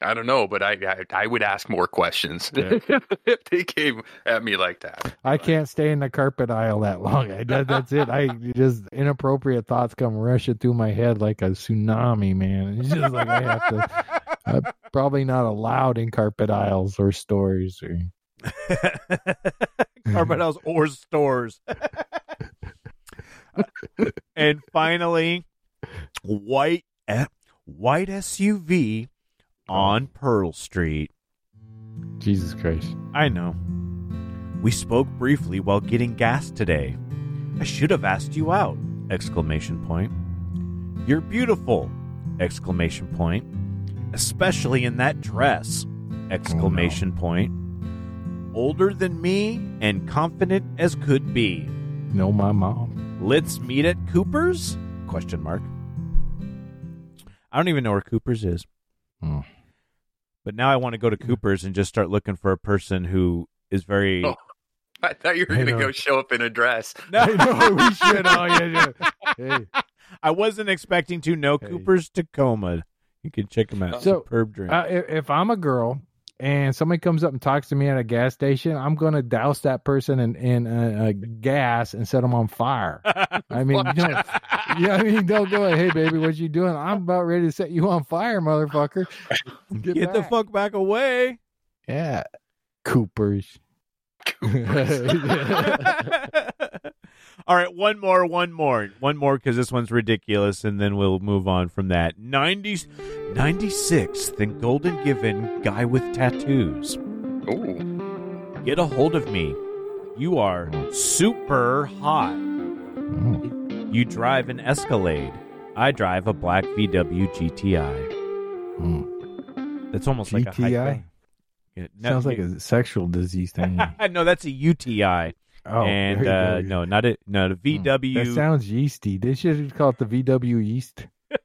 I don't know, but I I, I would ask more questions Yeah. if they came at me like that. I can't stay in the carpet aisle that long. I, that, that's it. I just inappropriate thoughts come rushing through my head like a tsunami, man. It's just like I have to. I'm probably not allowed in carpet aisles or stores. Or, Carpet house or stores. and finally, white eh, white SUV on Pearl Street. Jesus Christ. I know. We spoke briefly while getting gas today. I should have asked you out! Exclamation point. You're beautiful! Exclamation point. Especially in that dress! Exclamation point. Older than me and confident as could be. No, my mom. Let's meet at Cooper's? Question mark. I don't even know where Cooper's is. Hmm. But now I want to go to Cooper's and just start looking for a person who is very Oh. I thought you were going to go show up in a dress. No. I know we should. Oh, yeah, yeah. Hey, I wasn't expecting to know Hey. Cooper's Tacoma. You can check them out. So, Superb drink. uh, if, if I'm a girl and somebody comes up and talks to me at a gas station, I'm going to douse that person in, in uh, uh, gas and set them on fire. I mean, you know, yeah, I mean, don't go, hey, baby, what you doing? I'm about ready to set you on fire, motherfucker. Get, Get the fuck back away. Yeah. Coopers. All right, one more, one more, one more, because this one's ridiculous, and then we'll move on from that. 90, 96th and Golden Given guy with tattoos. Ooh. Get a hold of me. You are super hot. Mm, You drive an Escalade. I drive a black VW GTI. mm. That's almost like a GTI? five. Yeah, no, Sounds like a sexual disease thing. no, that's a UTI, Oh, and there uh, no, not a no. The Hmm. VW. That sounds yeasty. They should call it the VW yeast.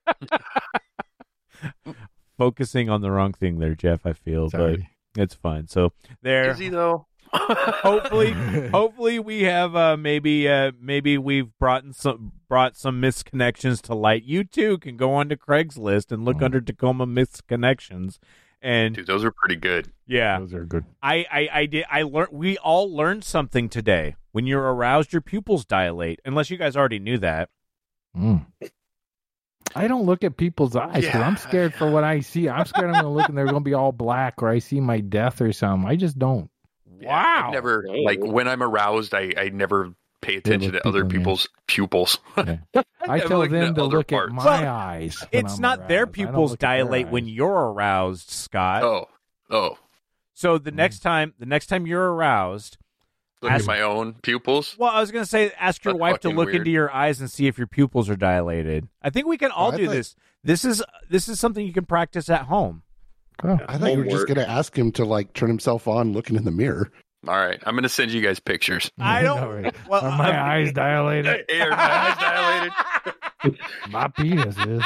focusing on the wrong thing there, Jeff. I feel, Sorry. but it's fine. So there. Is he, though? hopefully, hopefully we have uh, maybe uh, maybe we've brought in some brought some misconnections to light. You too can go on to Craigslist and look Hmm. under Tacoma misconnections. And Dude, those are pretty good. yeah, Those are good. I, I, I did. I learned. We all learned something today. When you're aroused, your pupils dilate. Unless you guys already knew that. Mm. I don't look at people's eyes because Yeah. I'm scared for what I see. I'm scared I'm going to look and they're going to be all black or I see my death or something. I just don't. Yeah, Wow. I've never, like, when I'm aroused, I, I never pay attention to other people in people's pupils. I I'm tell looking them at to look parts. at my Well, eyes. when It's I'm not their aroused. I don't pupils look at their dilate when you're aroused, Scott. oh, oh. So the Mm. next time, the next time you're aroused, Look Ask- at my own pupils. well, I was gonna say, ask your That's wife to look weird. into your eyes and see if your pupils are dilated. I think we can all I do thought- this. This is this is something you can practice at home. Oh, I thought you were just going to ask him to like turn himself on looking in the mirror. All right, I'm going to send you guys pictures. I don't. All right. Well, Are my uh, eyes dilated? Hey, are my eyes dilated? My penis is.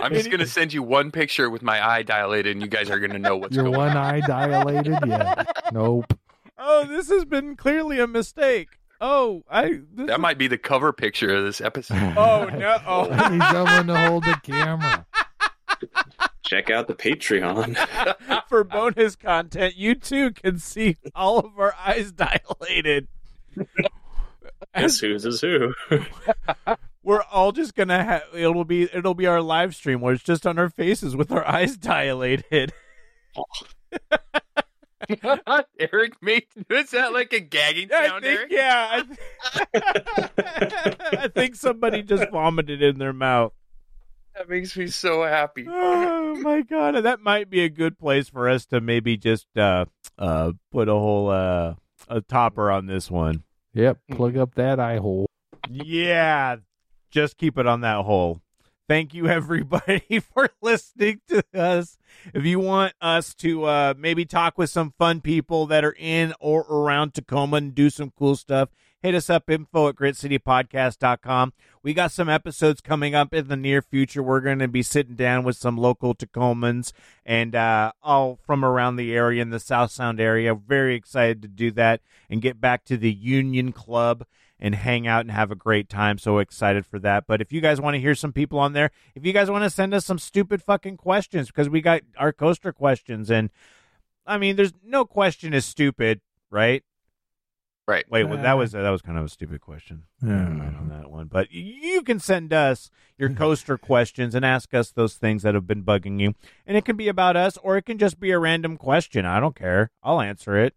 I'm just going to send you one picture with my eye dilated, and you guys are going to know what's going on. Your going one on. eye dilated? Yeah. Nope. oh, this has been clearly a mistake. Oh, I. This That is- might be the cover picture of this episode. Oh no! Oh. I need someone to hold the camera. Check out the Patreon. For bonus content, you too can see all of our eyes dilated. Guess who's is who? We're all just gonna have it'll be it'll be our live stream where it's just on our faces with our eyes dilated. Erik made was that like a gagging I sound, think Erik? yeah. I, th- I think somebody just vomited in their mouth. That makes me so happy. Oh my god, that might be a good place for us to maybe just uh uh put a whole uh a topper on this one. Yep. Plug up that eye hole. Yeah, just keep it on that hole. Thank you, everybody, for listening to us. If you want us to uh, maybe talk with some fun people that are in or around Tacoma and do some cool stuff, hit us up info at gritcitypodcast.com. We got some episodes coming up in the near future. We're going to be sitting down with some local Tacomans and uh, all from around the area in the South Sound area. Very excited to do that and get back to the Union Club and hang out and have a great time. So excited for that. But if you guys want to hear some people on there, if you guys want to send us some stupid fucking questions, because we got our coaster questions, and I mean, there's no question is stupid, right? Right. Wait, well, that uh. was that was kind of a stupid question. Never mind on that one. But you can send us your coaster questions and ask us those things that have been bugging you, and it can be about us, or it can just be a random question. I don't care. I'll answer it.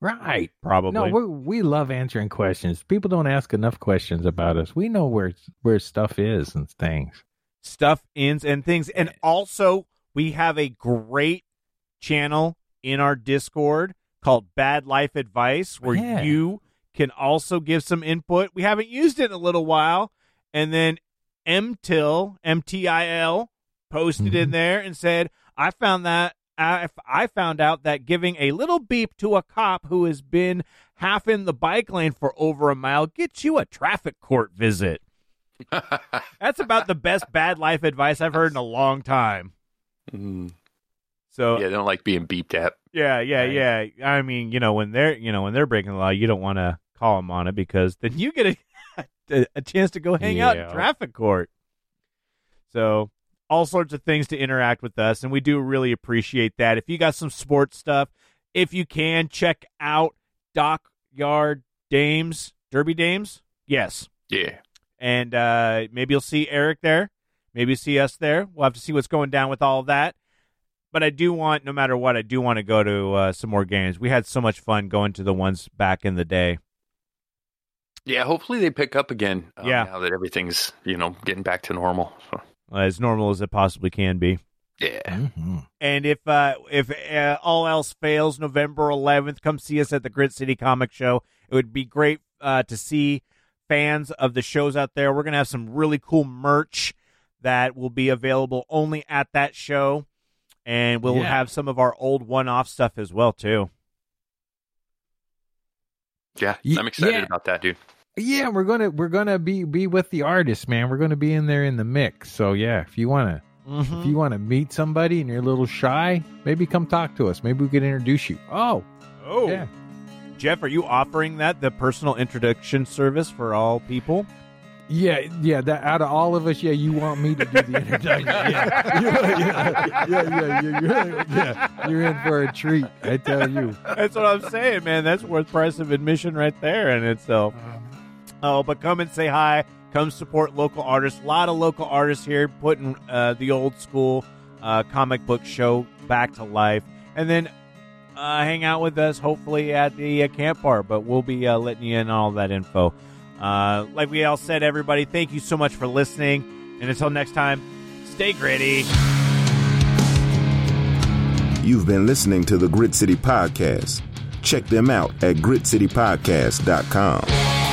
Right. Probably. No, we we love answering questions. People don't ask enough questions about us. We know where where stuff is and things. stuff ends and things and also we have a great channel in our discord called bad life advice where Yeah. you can also give some input we haven't used it in a little while and then mtil mtil posted in Mhm. there and said i found that I, I found out that giving a little beep to a cop who has been half in the bike lane for over a mile gets you a traffic court visit that's about the best bad life advice I've heard in a long time. Mm. So Yeah, yeah, they don't like being beeped at. Yeah, yeah, Right. I mean, you know, when they're you know when they're breaking the law, you don't want to call them on it because then you get a a, a chance to go hang out in traffic court. So all sorts of things to interact with us, and we do really appreciate that. If you got some sports stuff, if you can check out Dockyard Dames, Derby Dames, yes, Yeah. and uh, maybe you'll see Erik there. Maybe see us there. We'll have to see what's going down with all of that. But I do want, no matter what, I do want to go to uh, some more games. We had so much fun going to the ones back in the day. Yeah, hopefully they pick up again. um, Yeah. Now that everything's, you know, getting back to normal. So, as normal as it possibly can be. yeah. Mm-hmm. And if uh, if uh, all else fails, November 11th, come see us at the Grit City Comic Show. It would be great uh, to see fans of the shows out there. We're gonna have some really cool merch that will be available only at that show, and we'll Yeah. have some of our old one-off stuff as well too. Yeah. I'm excited yeah. about that, dude. Yeah, we're gonna we're gonna be be with the artist, man. We're gonna be in there in the mix. So yeah, if you wanna Mm-hmm. if you wanna meet somebody and you're a little shy, maybe come talk to us. Maybe we could introduce you. Oh, Oh, yeah. Jeff, are you offering that the personal introduction service for all people? Yeah, yeah. That out of all of us, yeah, you want me to do the introduction? Yeah, yeah, yeah, yeah, yeah, yeah, you're, yeah. You're in for a treat, I tell you. That's what I'm saying, man. That's worth price of admission right there in itself. Oh, but come and say hi. Come support local artists. A lot of local artists here putting uh, the old school uh, comic book show back to life. And then uh, hang out with us, hopefully, at the uh, camp bar. But we'll be uh, letting you in on all that info. Uh, like we all said, everybody, thank you so much for listening. And until next time, stay gritty. You've been listening to the Grit City Podcast. Check them out at gritcitypodcast.com.